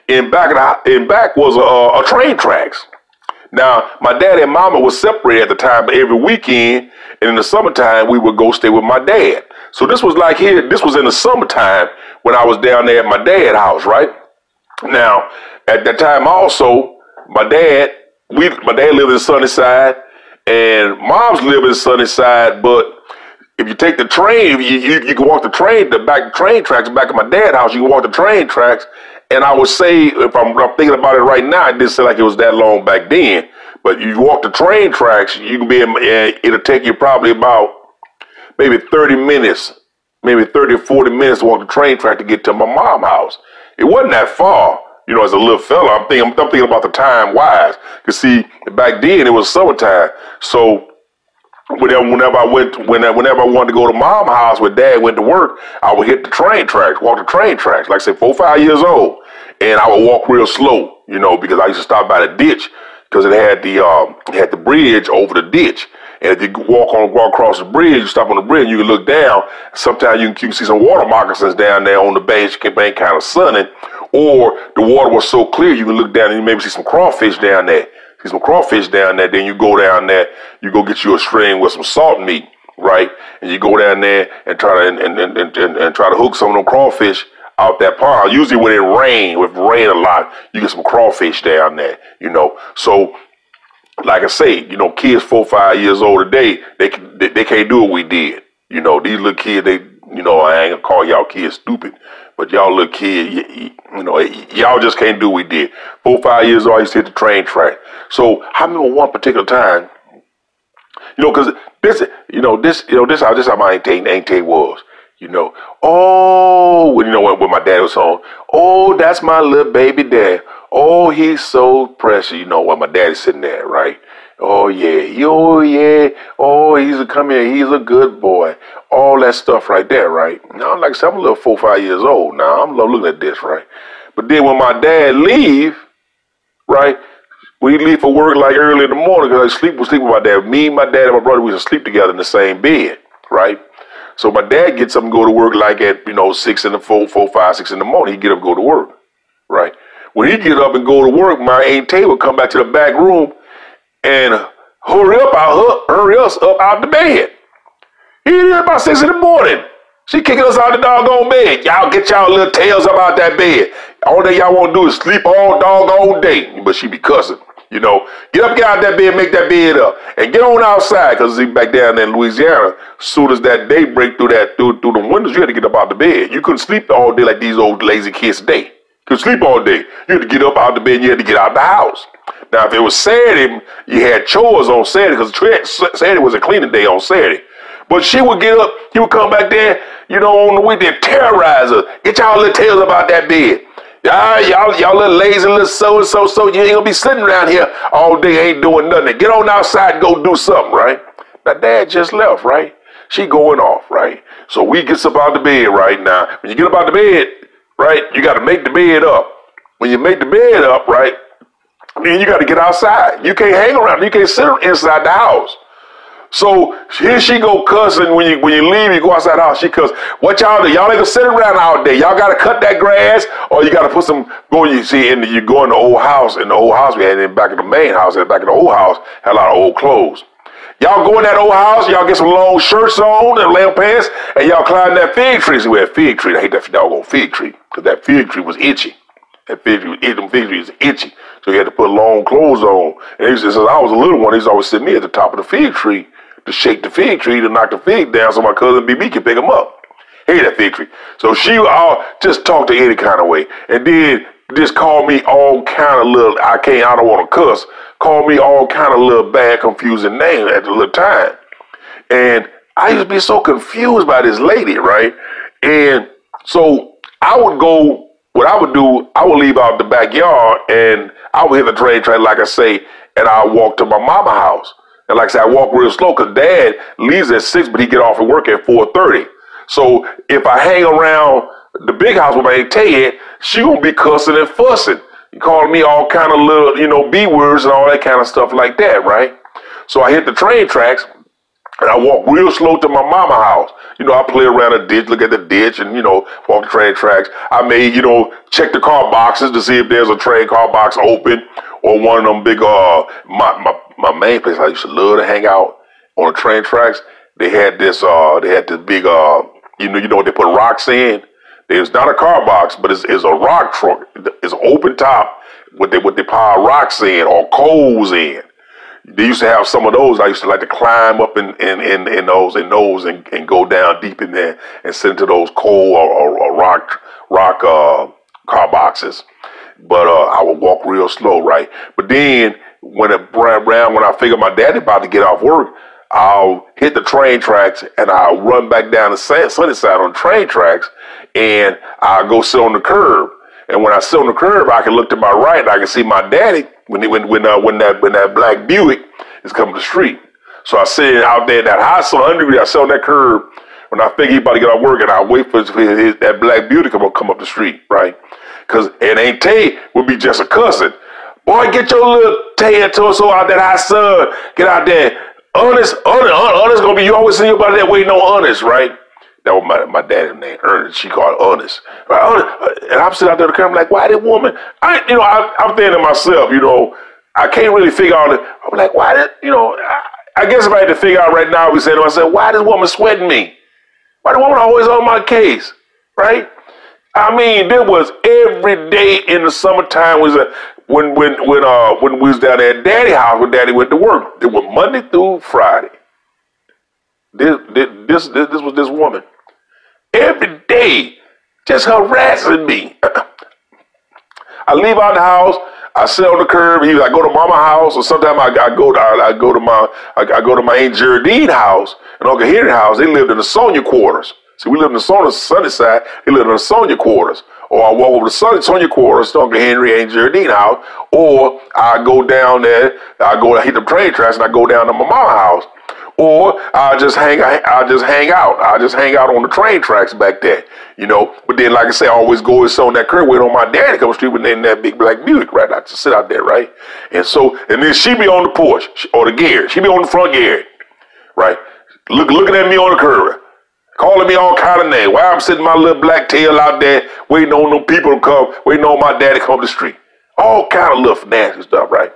in back of the, in back was a, a train tracks. Now, my daddy and mama was separated at the time, but every weekend and in the summertime, we would go stay with my dad. So this was like here, this was in the summertime when I was down there at my dad's house, right? Now, at that time also, my dad, we my dad lived in Sunnyside and mom's lived in Sunnyside, but if you take the train, you, you, you can walk the train, the back train tracks back at my dad's house, you can walk the train tracks and I would say, if I'm, I'm thinking about it right now, it didn't seem like it was that long back then. But you walk the train tracks, you can be, uh, it'll take you probably about maybe 30 minutes, maybe 30 or 40 minutes to walk the train track to get to my mom's house. It wasn't that far, you know, as a little fella. I'm thinking, I'm thinking about the time wise. Cause see, back then it was summertime. So whenever, whenever I went, whenever, whenever I wanted to go to mom's house where dad went to work, I would hit the train tracks, walk the train tracks, like I said, four, five years old and I would walk real slow, you know, because I used to stop by the ditch because it had the um, it had the bridge over the ditch. And if you walk on walk across the bridge, you stop on the bridge, you can look down. Sometimes you can, you can see some water moccasins down there on the bank, bank kind of sunning, or the water was so clear you can look down and you maybe see some crawfish down there. See some crawfish down there. Then you go down there, you go get you a string with some salt meat, right? And you go down there and try to and, and, and, and, and try to hook some of them crawfish out that pond. Usually when it rain, with rain a lot, you get some crawfish down there, you know. So, like I say, you know, kids four, five years old today, they they, they can't do what we did. You know, these little kids, they, you know, I ain't gonna call y'all kids stupid, but y'all little kids, you, you know, y'all just can't do what we did. Four, five years old, I used to hit the train track. So I remember one particular time, you know, because this, you know, this, you know, this how this how my ain't ain't was. You know, oh, you know when, when my dad was home, oh, that's my little baby dad. Oh, he's so precious. You know, when my daddy's sitting there, right? Oh yeah, oh yeah, oh he's a come here, he's a good boy. All that stuff right there, right? Now, like I said, I'm a little four, five years old now. I'm looking at this, right? But then when my dad leave, right? We leave for work like early in the morning because I sleep was sleep with my dad. Me, my dad, and my brother we used to sleep together in the same bed, right? So my dad gets up and go to work like at, you know, six in the four, four, five, six in the morning. He get up go to work. Right? When he get up and go to work, my Aunt Tay would come back to the back room and hurry up out hurry us up out the bed. He did about six in the morning. She kicking us out the doggone bed. Y'all get y'all little tails up out that bed. All that y'all want to do is sleep all doggone day. But she be cussing. You know, get up, get out of that bed, make that bed up, and get on outside. Cause back down in Louisiana, soon as that day break through that through through the windows, you had to get up out the bed. You couldn't sleep all day like these old lazy kids today. Could sleep all day. You had to get up out the bed. You had to get out the house. Now, if it was Saturday, you had chores on Saturday because Saturday was a cleaning day on Saturday. But she would get up, he would come back there, you know, on the weekend, terrorize her. Get y'all little tails about that bed. Y'all, y'all, y'all little lazy little so and so, so you ain't gonna be sitting around here all day, ain't doing nothing. Get on outside and go do something, right? Now, dad just left, right? She going off, right? So we gets up out the bed right now. When you get up out the bed, right, you got to make the bed up. When you make the bed up, right, then you got to get outside. You can't hang around. You can't sit inside the house. So here she go cussing when you when you leave, you go outside house, she cuss. What y'all do? Y'all ain't gonna sit around all day. Y'all gotta cut that grass or you gotta put some go you see in the, you go in the old house, in the old house we had in back of the main house, in the back of the old house, had a lot of old clothes. Y'all go in that old house, y'all get some long shirts on and lamb pants, and y'all climb that fig tree. So we had fig tree. I hate that doggone fig tree, because that fig tree was itchy. That fig tree was itchy, fig tree was itchy. So you had to put long clothes on. And he says, I was a little one, he's always sitting me at the top of the fig tree to shake the fig tree to knock the fig down so my cousin BB can pick him up. Hate that fig tree. So she all just talk to any kind of way. And then just call me all kind of little, I can't, I don't want to cuss, call me all kind of little bad, confusing names at the little time. And I used to be so confused by this lady, right? And so I would go, what I would do, I would leave out the backyard and I would hit the train train, like I say, and I walk to my mama house. And like I said, I walk real slow because dad leaves at six, but he get off at work at 4.30. So if I hang around the big house with my Aunt Ted, she gonna be cussing and fussing. Calling me all kind of little, you know, B words and all that kind of stuff like that, right? So I hit the train tracks and I walk real slow to my mama house. You know, I play around the ditch, look at the ditch, and you know, walk the train tracks. I may, you know, check the car boxes to see if there's a train car box open or one of them big uh my my my main place I used to love to hang out on the train tracks. They had this uh they had this big uh you know you know what they put rocks in. It's not a car box, but it's, it's a rock truck. It's open top with they what they pile rocks in or coals in. They used to have some of those. I used to like to climb up in in, in, in those in those and, and go down deep in there and sit into those coal or, or, or rock rock uh, car boxes. But uh, I would walk real slow, right? But then when it around when I figure my daddy about to get off work, I'll hit the train tracks and I'll run back down the sunny side on train tracks and I'll go sit on the curb. And when I sit on the curb, I can look to my right and I can see my daddy when when when uh, when that when that black Buick is coming the street. So I sit out there that high sun under I sit on that curb when I figure he about to get off work and I wait for his, his, that black Buick to come, come up the street, right? Because it ain't Tay would be just a cousin. Boy, get your little tan torso out that hot sun. Get out there. Honest, honest, honest gonna be you always see about that waiting on honest, right? That was my, my dad's name, Ernest. She called honest. Honest. Uh, and I'm sitting out there the camera like, why that woman? I, you know, I, am thinking to myself, you know, I can't really figure out. It. I'm like, why did, you know, I, I guess if I had to figure out right now, we said to myself, why this woman sweating me? Why the woman always on my case, right? I mean, there was every day in the summertime was a, when when when uh when we was down at Daddy house when Daddy went to work. It was Monday through Friday. This this this this, was this woman every day just harassing me. [CLEARS THROAT] I leave out the house. I sit on the curb. Either I go to mama house, or sometimes I, I go to I, I, go to my I, I, go to my aunt Geraldine house and Uncle Henry house. They lived in the Sonia quarters. See, we lived in the Sonia sunny side. They lived in the Sonia quarters. Or I walk over to Sonia, Sonia quarters Uncle Henry Aunt Geraldine house. Or I go down there. I go I hit the train tracks and I go down to my mama house or I'll just hang I'll just hang out. I'll just hang out on the train tracks back there, you know. But then, like I say, I always go and sit on that curb wait on my daddy come street with that big black Buick, right? I just sit out there, right? And so, and then she be on the porch or the gear. She be on the front gear, right? Look, looking at me on the curb, calling me all kind of names. While I'm sitting my little black tail out there waiting on them people to come, waiting on my daddy come to the street. All kind of little nasty stuff, right?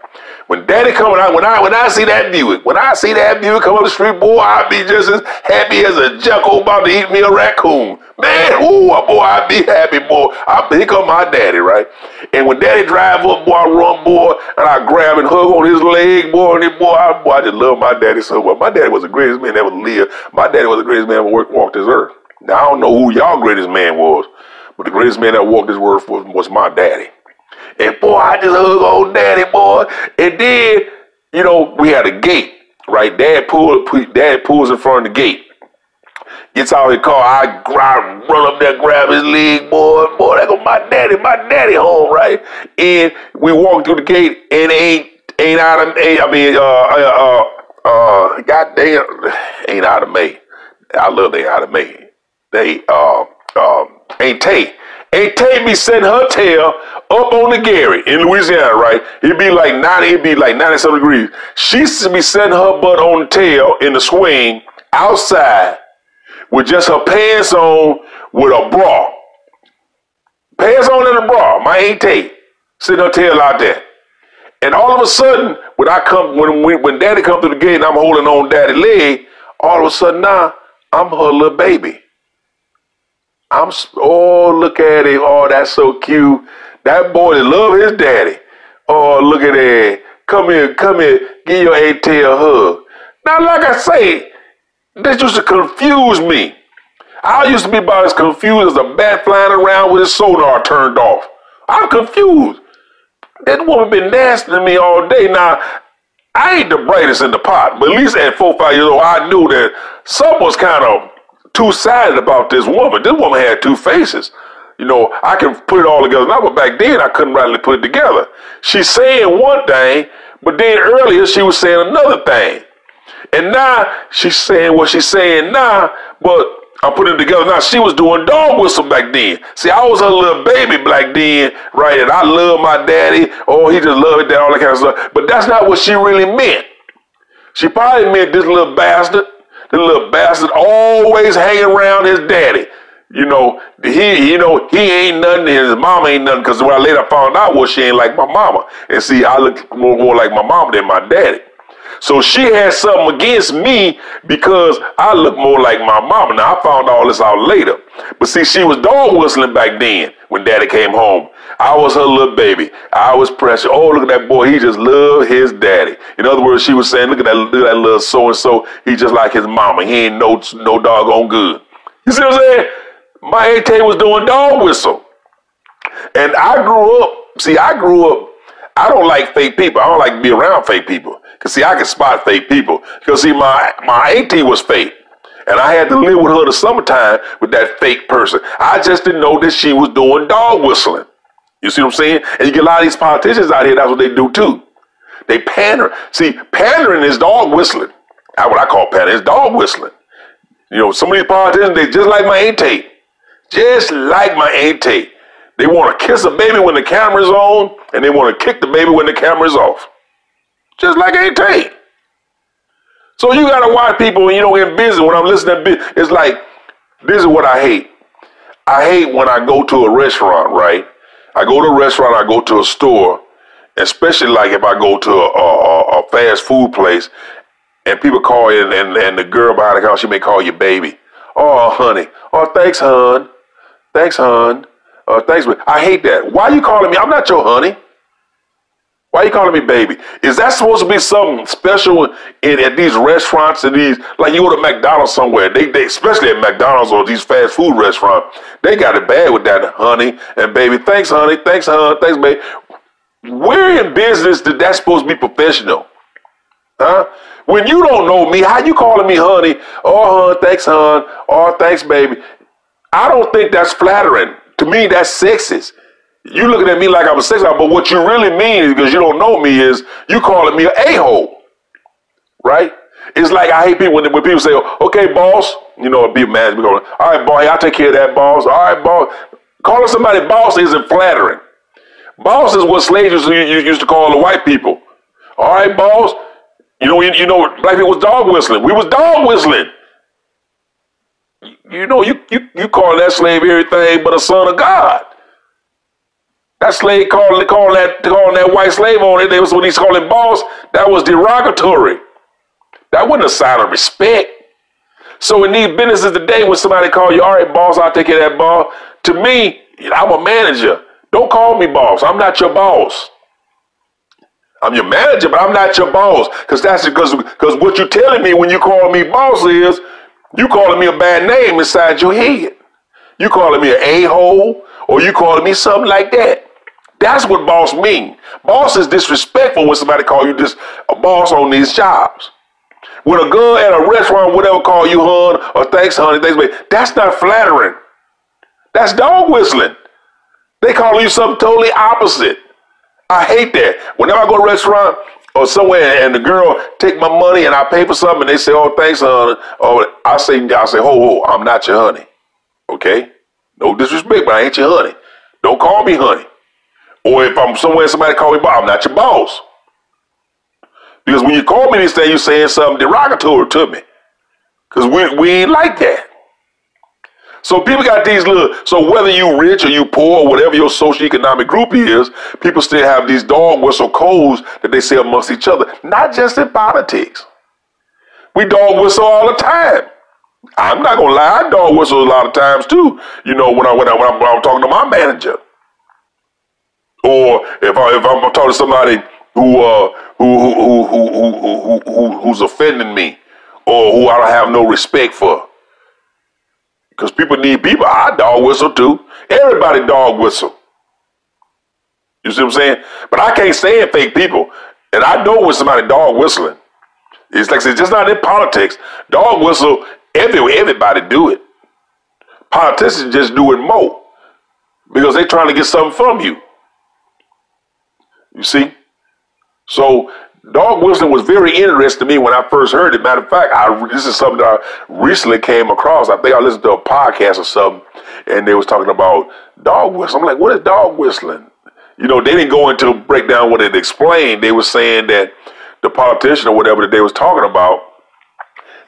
When daddy coming out, when I when I see that Buick, when I see that Buick come up the street, boy, I'd be just as happy as a jackal about to eat me a raccoon. Man, ooh, boy, I'd be happy, boy. I pick up my daddy, right? And when daddy drive up, boy, I run, boy, and I grab and hug on his leg, boy, and boy, I, boy, I just love my daddy so much. My daddy was the greatest man ever lived. My daddy was the greatest man ever walked this earth. Now, I don't know who y'all greatest man was, but the greatest man that walked this earth was, was my daddy. And boy, I just hug old daddy, boy. And then, you know, we had a gate, right? Dad pulled, dad pulls in front of the gate. Gets out of the car, I, I run up there, grab his leg, boy. Boy, that go my daddy, my daddy home, right? And we walk through the gate, and ain't ain't out of I mean, uh, uh, uh, uh ain't out of May. I love they out of May. They, uh, uh, ain't Tay. Ain't Tay be setting her tail up on the Gary in Louisiana, right? It'd be like 90, it'd be like 97 degrees. She be setting her butt on the tail in the swing outside with just her pants on with a bra. Pants on and a bra. My Aunt Tate sitting her tail out there. And all of a sudden, when I come, when when Daddy come through the gate and I'm holding on Daddy's leg, all of a sudden now I'm her little baby. I'm oh look at him, oh that's so cute. That boy love his daddy. Oh, look at that. Come here, come here. Give your AT a hug. Now, like I say, this used to confuse me. I used to be about as confused as a bat flying around with his sonar turned off. I'm confused. That woman been nasty to me all day. Now, I ain't the brightest in the pot, but at least at four, five years old, I knew that something was kind of two-sided about this woman. This woman had two faces. You know, I can put it all together now, but back then I couldn't rightly put it together. She's saying one thing, but then earlier she was saying another thing. And now she's saying what she's saying now, but I'm putting it together now. She was doing dog whistle back then. See, I was a little baby back then, right? And I love my daddy. Oh, he just loved it, that, all that kind of stuff. But that's not what she really meant. She probably meant this little bastard, this little bastard always hanging around his daddy. You know, he, you know, he ain't nothing. His mama ain't nothing. Cause when I later found out, well, she ain't like my mama. And see, I look more, more like my mama than my daddy. So she had something against me because I look more like my mama. Now I found all this out later. But see, she was dog whistling back then when daddy came home. I was her little baby. I was precious. Oh, look at that boy. He just loved his daddy. In other words, she was saying, look at that, look at that little so and so. He just like his mama. He ain't no no doggone good. You see what I'm saying? my AT was doing dog whistle. And I grew up, see, I grew up, I don't like fake people. I don't like to be around fake people. Because, see, I can spot fake people. Because, see, my, my AT was fake. And I had to live with her the summertime with that fake person. I just didn't know that she was doing dog whistling. You see what I'm saying? And you get a lot of these politicians out here, that's what they do too. They pander. See, pandering is dog whistling. That's what I call pandering. It's dog whistling. You know, some of these politicians, they just like my Aunt. Just like my auntie. They want to kiss a baby when the camera's on, and they want to kick the baby when the camera's off. Just like auntie. So you gotta watch people you don't get busy. When I'm listening it's like this is what I hate. I hate when I go to a restaurant, right? I go to a restaurant, I go to a store, especially like if I go to a, a, a fast food place, and people call in, and, and the girl behind the counter, she may call you baby. Oh, honey. Oh, thanks, hon. Thanks, hon. Uh, thanks, baby. I hate that. Why are you calling me? I'm not your honey. Why you calling me baby? Is that supposed to be something special in at these restaurants and these like you go to McDonald's somewhere? They, they especially at McDonald's or these fast food restaurants, they got it bad with that honey and baby. Thanks, honey. Thanks, hon. Thanks, baby. Where in business did that supposed to be professional? Huh? When you don't know me, how you calling me honey? Oh, hon, thanks, hon. Oh, thanks, baby. I don't think that's flattering. To me, that's sexist. You looking at me like I'm a sex but what you really mean, is because you don't know me, is you calling me an a-hole, right? It's like I hate people when, when people say, "Okay, boss," you know, be mad. "All right, boss, I'll take care of that, boss." All right, boss. Calling somebody boss isn't flattering. Boss is what slaves used to call the white people. All right, boss. You know, you, you know, black people was dog whistling. We was dog whistling. You know, you you you call that slave everything but a son of God. That slave calling calling that calling that white slave on it. That was when he's calling boss. That was derogatory. That wasn't a sign of respect. So in these businesses today, when somebody call you, all right, boss, I'll take care of that boss. To me, I'm a manager. Don't call me boss. I'm not your boss. I'm your manager, but I'm not your boss. Because that's because because what you're telling me when you call me boss is you calling me a bad name inside your head. You calling me an a-hole or you calling me something like that. That's what boss mean. Boss is disrespectful when somebody call you just a boss on these jobs. When a girl at a restaurant, whatever, call you hon or thanks honey, thanks baby, that's not flattering. That's dog whistling. They call you something totally opposite. I hate that. Whenever I go to a restaurant or somewhere and the girl take my money and I pay for something and they say, "Oh, thanks, honey," or I say, "I say, ho, ho, I'm not your honey." Okay, no disrespect, but I ain't your honey. Don't call me honey. Or if I'm somewhere somebody call me boss, I'm not your boss. Because when you call me this thing, you're saying something derogatory to me. Because we, we ain't like that. So people got these little, so whether you rich or you poor or whatever your socioeconomic group is, people still have these dog whistle codes that they say amongst each other. Not just in politics. We dog whistle all the time. I'm not gonna lie, I dog whistle a lot of times too. You know, when I when I when I'm, when I'm talking to my manager. Or if I if I'm talking to somebody who uh who who who who who, who who's offending me, or who I don't have no respect for. Because people need people. I dog whistle too. Everybody dog whistle. You see what I'm saying? But I can't stand fake people. And I know when somebody dog whistling. It's like it's just not in politics. Dog whistle everywhere. Everybody do it. Politicians just do it more because they're trying to get something from you. You see? So dog whistling was very interesting to me when I first heard it. Matter of fact, I, this is something that I recently came across. I think I listened to a podcast or something, and they was talking about dog whistling. I'm like, what is dog whistling? You know, they didn't go into break down what it explained. They were saying that the politician or whatever that they was talking about,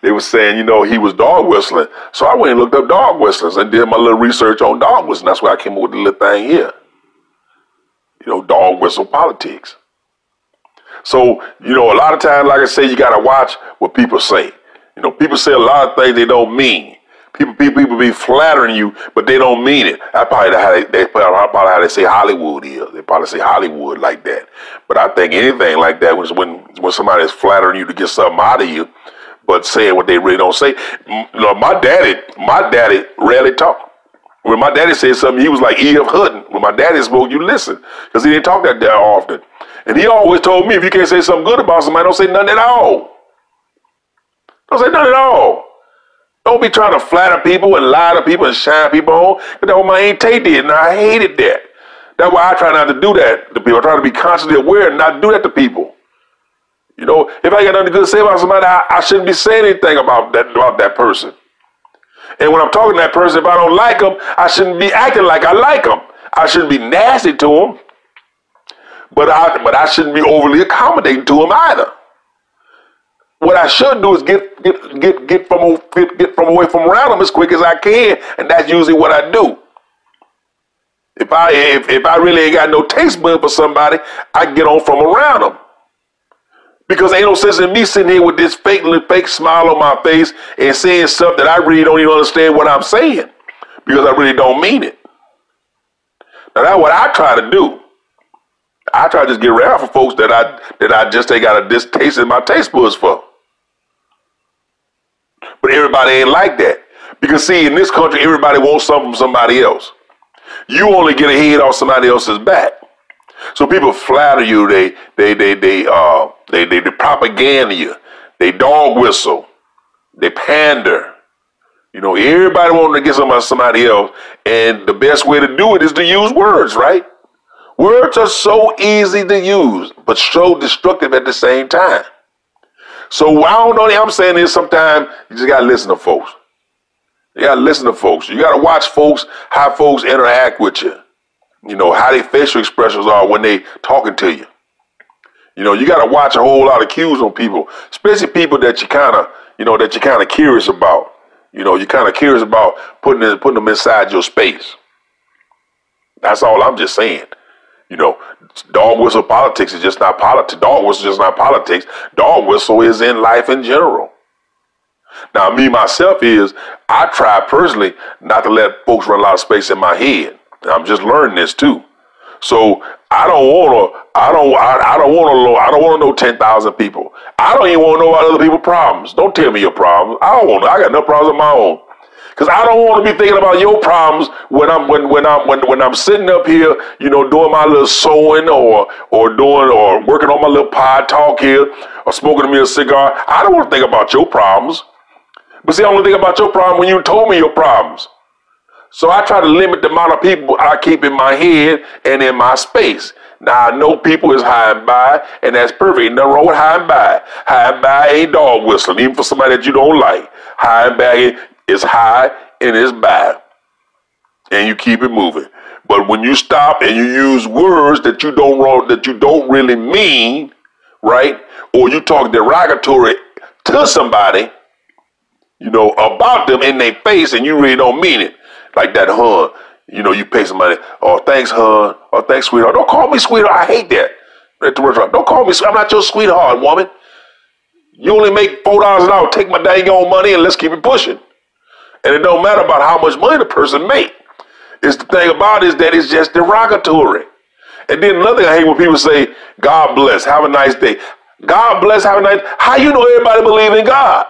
they was saying, you know, he was dog whistling. So I went and looked up dog whistlers and did my little research on dog whistling. That's why I came up with the little thing here you know, dog whistle politics. So, you know, a lot of times, like I say, you got to watch what people say. You know, people say a lot of things they don't mean. People, people, people be flattering you, but they don't mean it. That's probably how they, they probably how they say Hollywood is. They probably say Hollywood like that. But I think anything like that was when when somebody is flattering you to get something out of you, but saying what they really don't say. You know, my daddy, my daddy rarely talk. When my daddy said something, he was like E.F. Hutton. When my daddy spoke, you listen. Because he didn't talk that, that often. And he always told me, if you can't say something good about somebody, don't say nothing at all. Don't say nothing at all. Don't be trying to flatter people and lie to people and shine people on. That's what my Aunt Tay did, and I hated that. That's why I try not to do that to people. I try to be constantly aware and not do that to people. You know, if I got nothing good to say about somebody, I, I shouldn't be saying anything about that about that person. And when I'm talking to that person, if I don't like them, I shouldn't be acting like I like them. I shouldn't be nasty to them. But I, but I shouldn't be overly accommodating to them either. What I should do is get get get get from get, get from away from around them as quick as I can, and that's usually what I do. If I if, if I really ain't got no taste bud for somebody, I get on from around them. Because ain't no sense in me sitting here with this fake fake smile on my face and saying stuff that I really don't even understand what I'm saying. Because I really don't mean it. Now that's what I try to do. I try to just get around for folks that I that I just ain't got a distaste in my taste buds for. But everybody ain't like that. Because see, in this country, everybody wants something from somebody else. You only get ahead off somebody else's back. So people flatter you, they they they they uh they they, they propaganda you, they dog whistle, they pander. You know, everybody wanting to get out somebody else, and the best way to do it is to use words, right? Words are so easy to use, but so destructive at the same time. So I don't know. I'm saying is sometimes you just gotta listen to folks. You gotta listen to folks. You gotta watch folks, how folks interact with you. You know, how their facial expressions are when they talking to you. You know, you gotta watch a whole lot of cues on people, especially people that you kinda, you know, that you're kinda curious about. You know, you're kinda curious about putting them, putting them inside your space. That's all I'm just saying. You know, dog whistle politics is just not politics. Dog whistle is just not politics. Dog whistle is in life in general. Now, me myself is I try personally not to let folks run a lot of space in my head. I'm just learning this too. So I don't want to. I don't. I, I don't want to know. I don't want to know ten thousand people. I don't even want to know about other people's problems. Don't tell me your problems. I don't want. I got no problems of my own. Cause I don't want to be thinking about your problems when I'm when when I'm when, when I'm sitting up here, you know, doing my little sewing or or doing or working on my little pod talk here or smoking me a cigar. I don't want to think about your problems. But see, I only think about your problem when you told me your problems. So I try to limit the amount of people I keep in my head and in my space. Now I know people is high and by, and that's perfect. Nothing wrong with high and by. High and by ain't dog whistling, even for somebody that you don't like. High and by is high and it's bad. And you keep it moving. But when you stop and you use words that you don't wrong, that you don't really mean, right? Or you talk derogatory to somebody, you know, about them in their face and you really don't mean it. Like that, huh? You know, you pay somebody, oh, thanks, huh? Oh, thanks, sweetheart. Don't call me sweetheart. I hate that. At the restaurant, Don't call me, I'm not your sweetheart, woman. You only make $4 an hour. Take my dang old money and let's keep it pushing. And it don't matter about how much money the person make. It's the thing about it is that it's just derogatory. And then another thing I hate when people say, God bless, have a nice day. God bless, have a nice How you know everybody believe in God?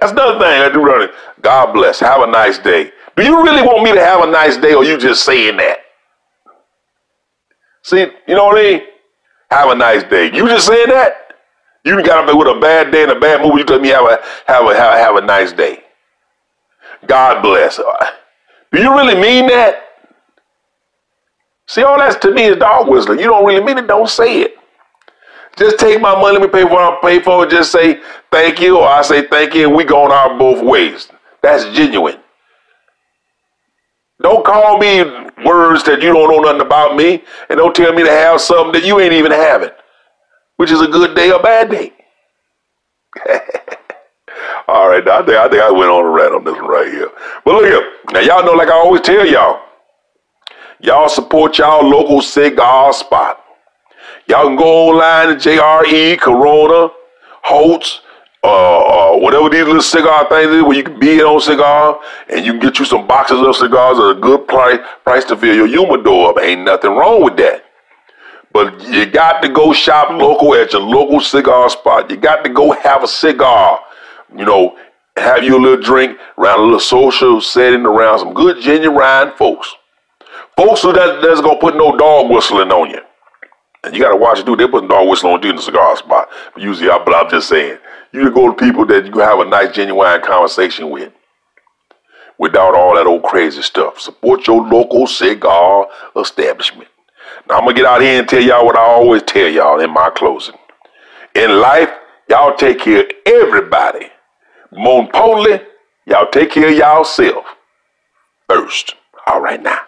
That's another thing I do running. God bless, have a nice day. Do you really want me to have a nice day or you just saying that? See, you know what I mean? Have a nice day. You just saying that? You got up with a bad day and a bad mood. You tell me have a have a have, have a nice day. God bless. Do you really mean that? See, all that's to me is dog whistling. You don't really mean it, don't say it. Just take my money, let me pay for what I pay for. Just say thank you, or I say thank you, and we going our both ways. That's genuine. Don't call me words that you don't know nothing about me, and don't tell me to have something that you ain't even having, which is a good day or bad day. [LAUGHS] All right, I think I think I went on a rant on this one right here. But look here, now y'all know, like I always tell y'all, y'all support y'all local cigar spot. Y'all can go online to JRE, Corona, Holt's, uh, uh, whatever these little cigar things is, where you can bid on cigar, and you can get you some boxes of cigars at a good price, price to fill your humidor up. Ain't nothing wrong with that. But you got to go shop local at your local cigar spot. You got to go have a cigar you know, have you a little drink around a little social setting around some good genuine folks. Folks who that, that's gonna put no dog whistling on you. And you gotta watch do. They put dog whistling on you in the cigar spot. But usually, I, but I'm just saying, you go to people that you can have a nice, genuine conversation with, without all that old crazy stuff. Support your local cigar establishment. Now I'm gonna get out here and tell y'all what I always tell y'all in my closing. In life, y'all take care of everybody more importantly, y'all take care of y'all self first. All right now.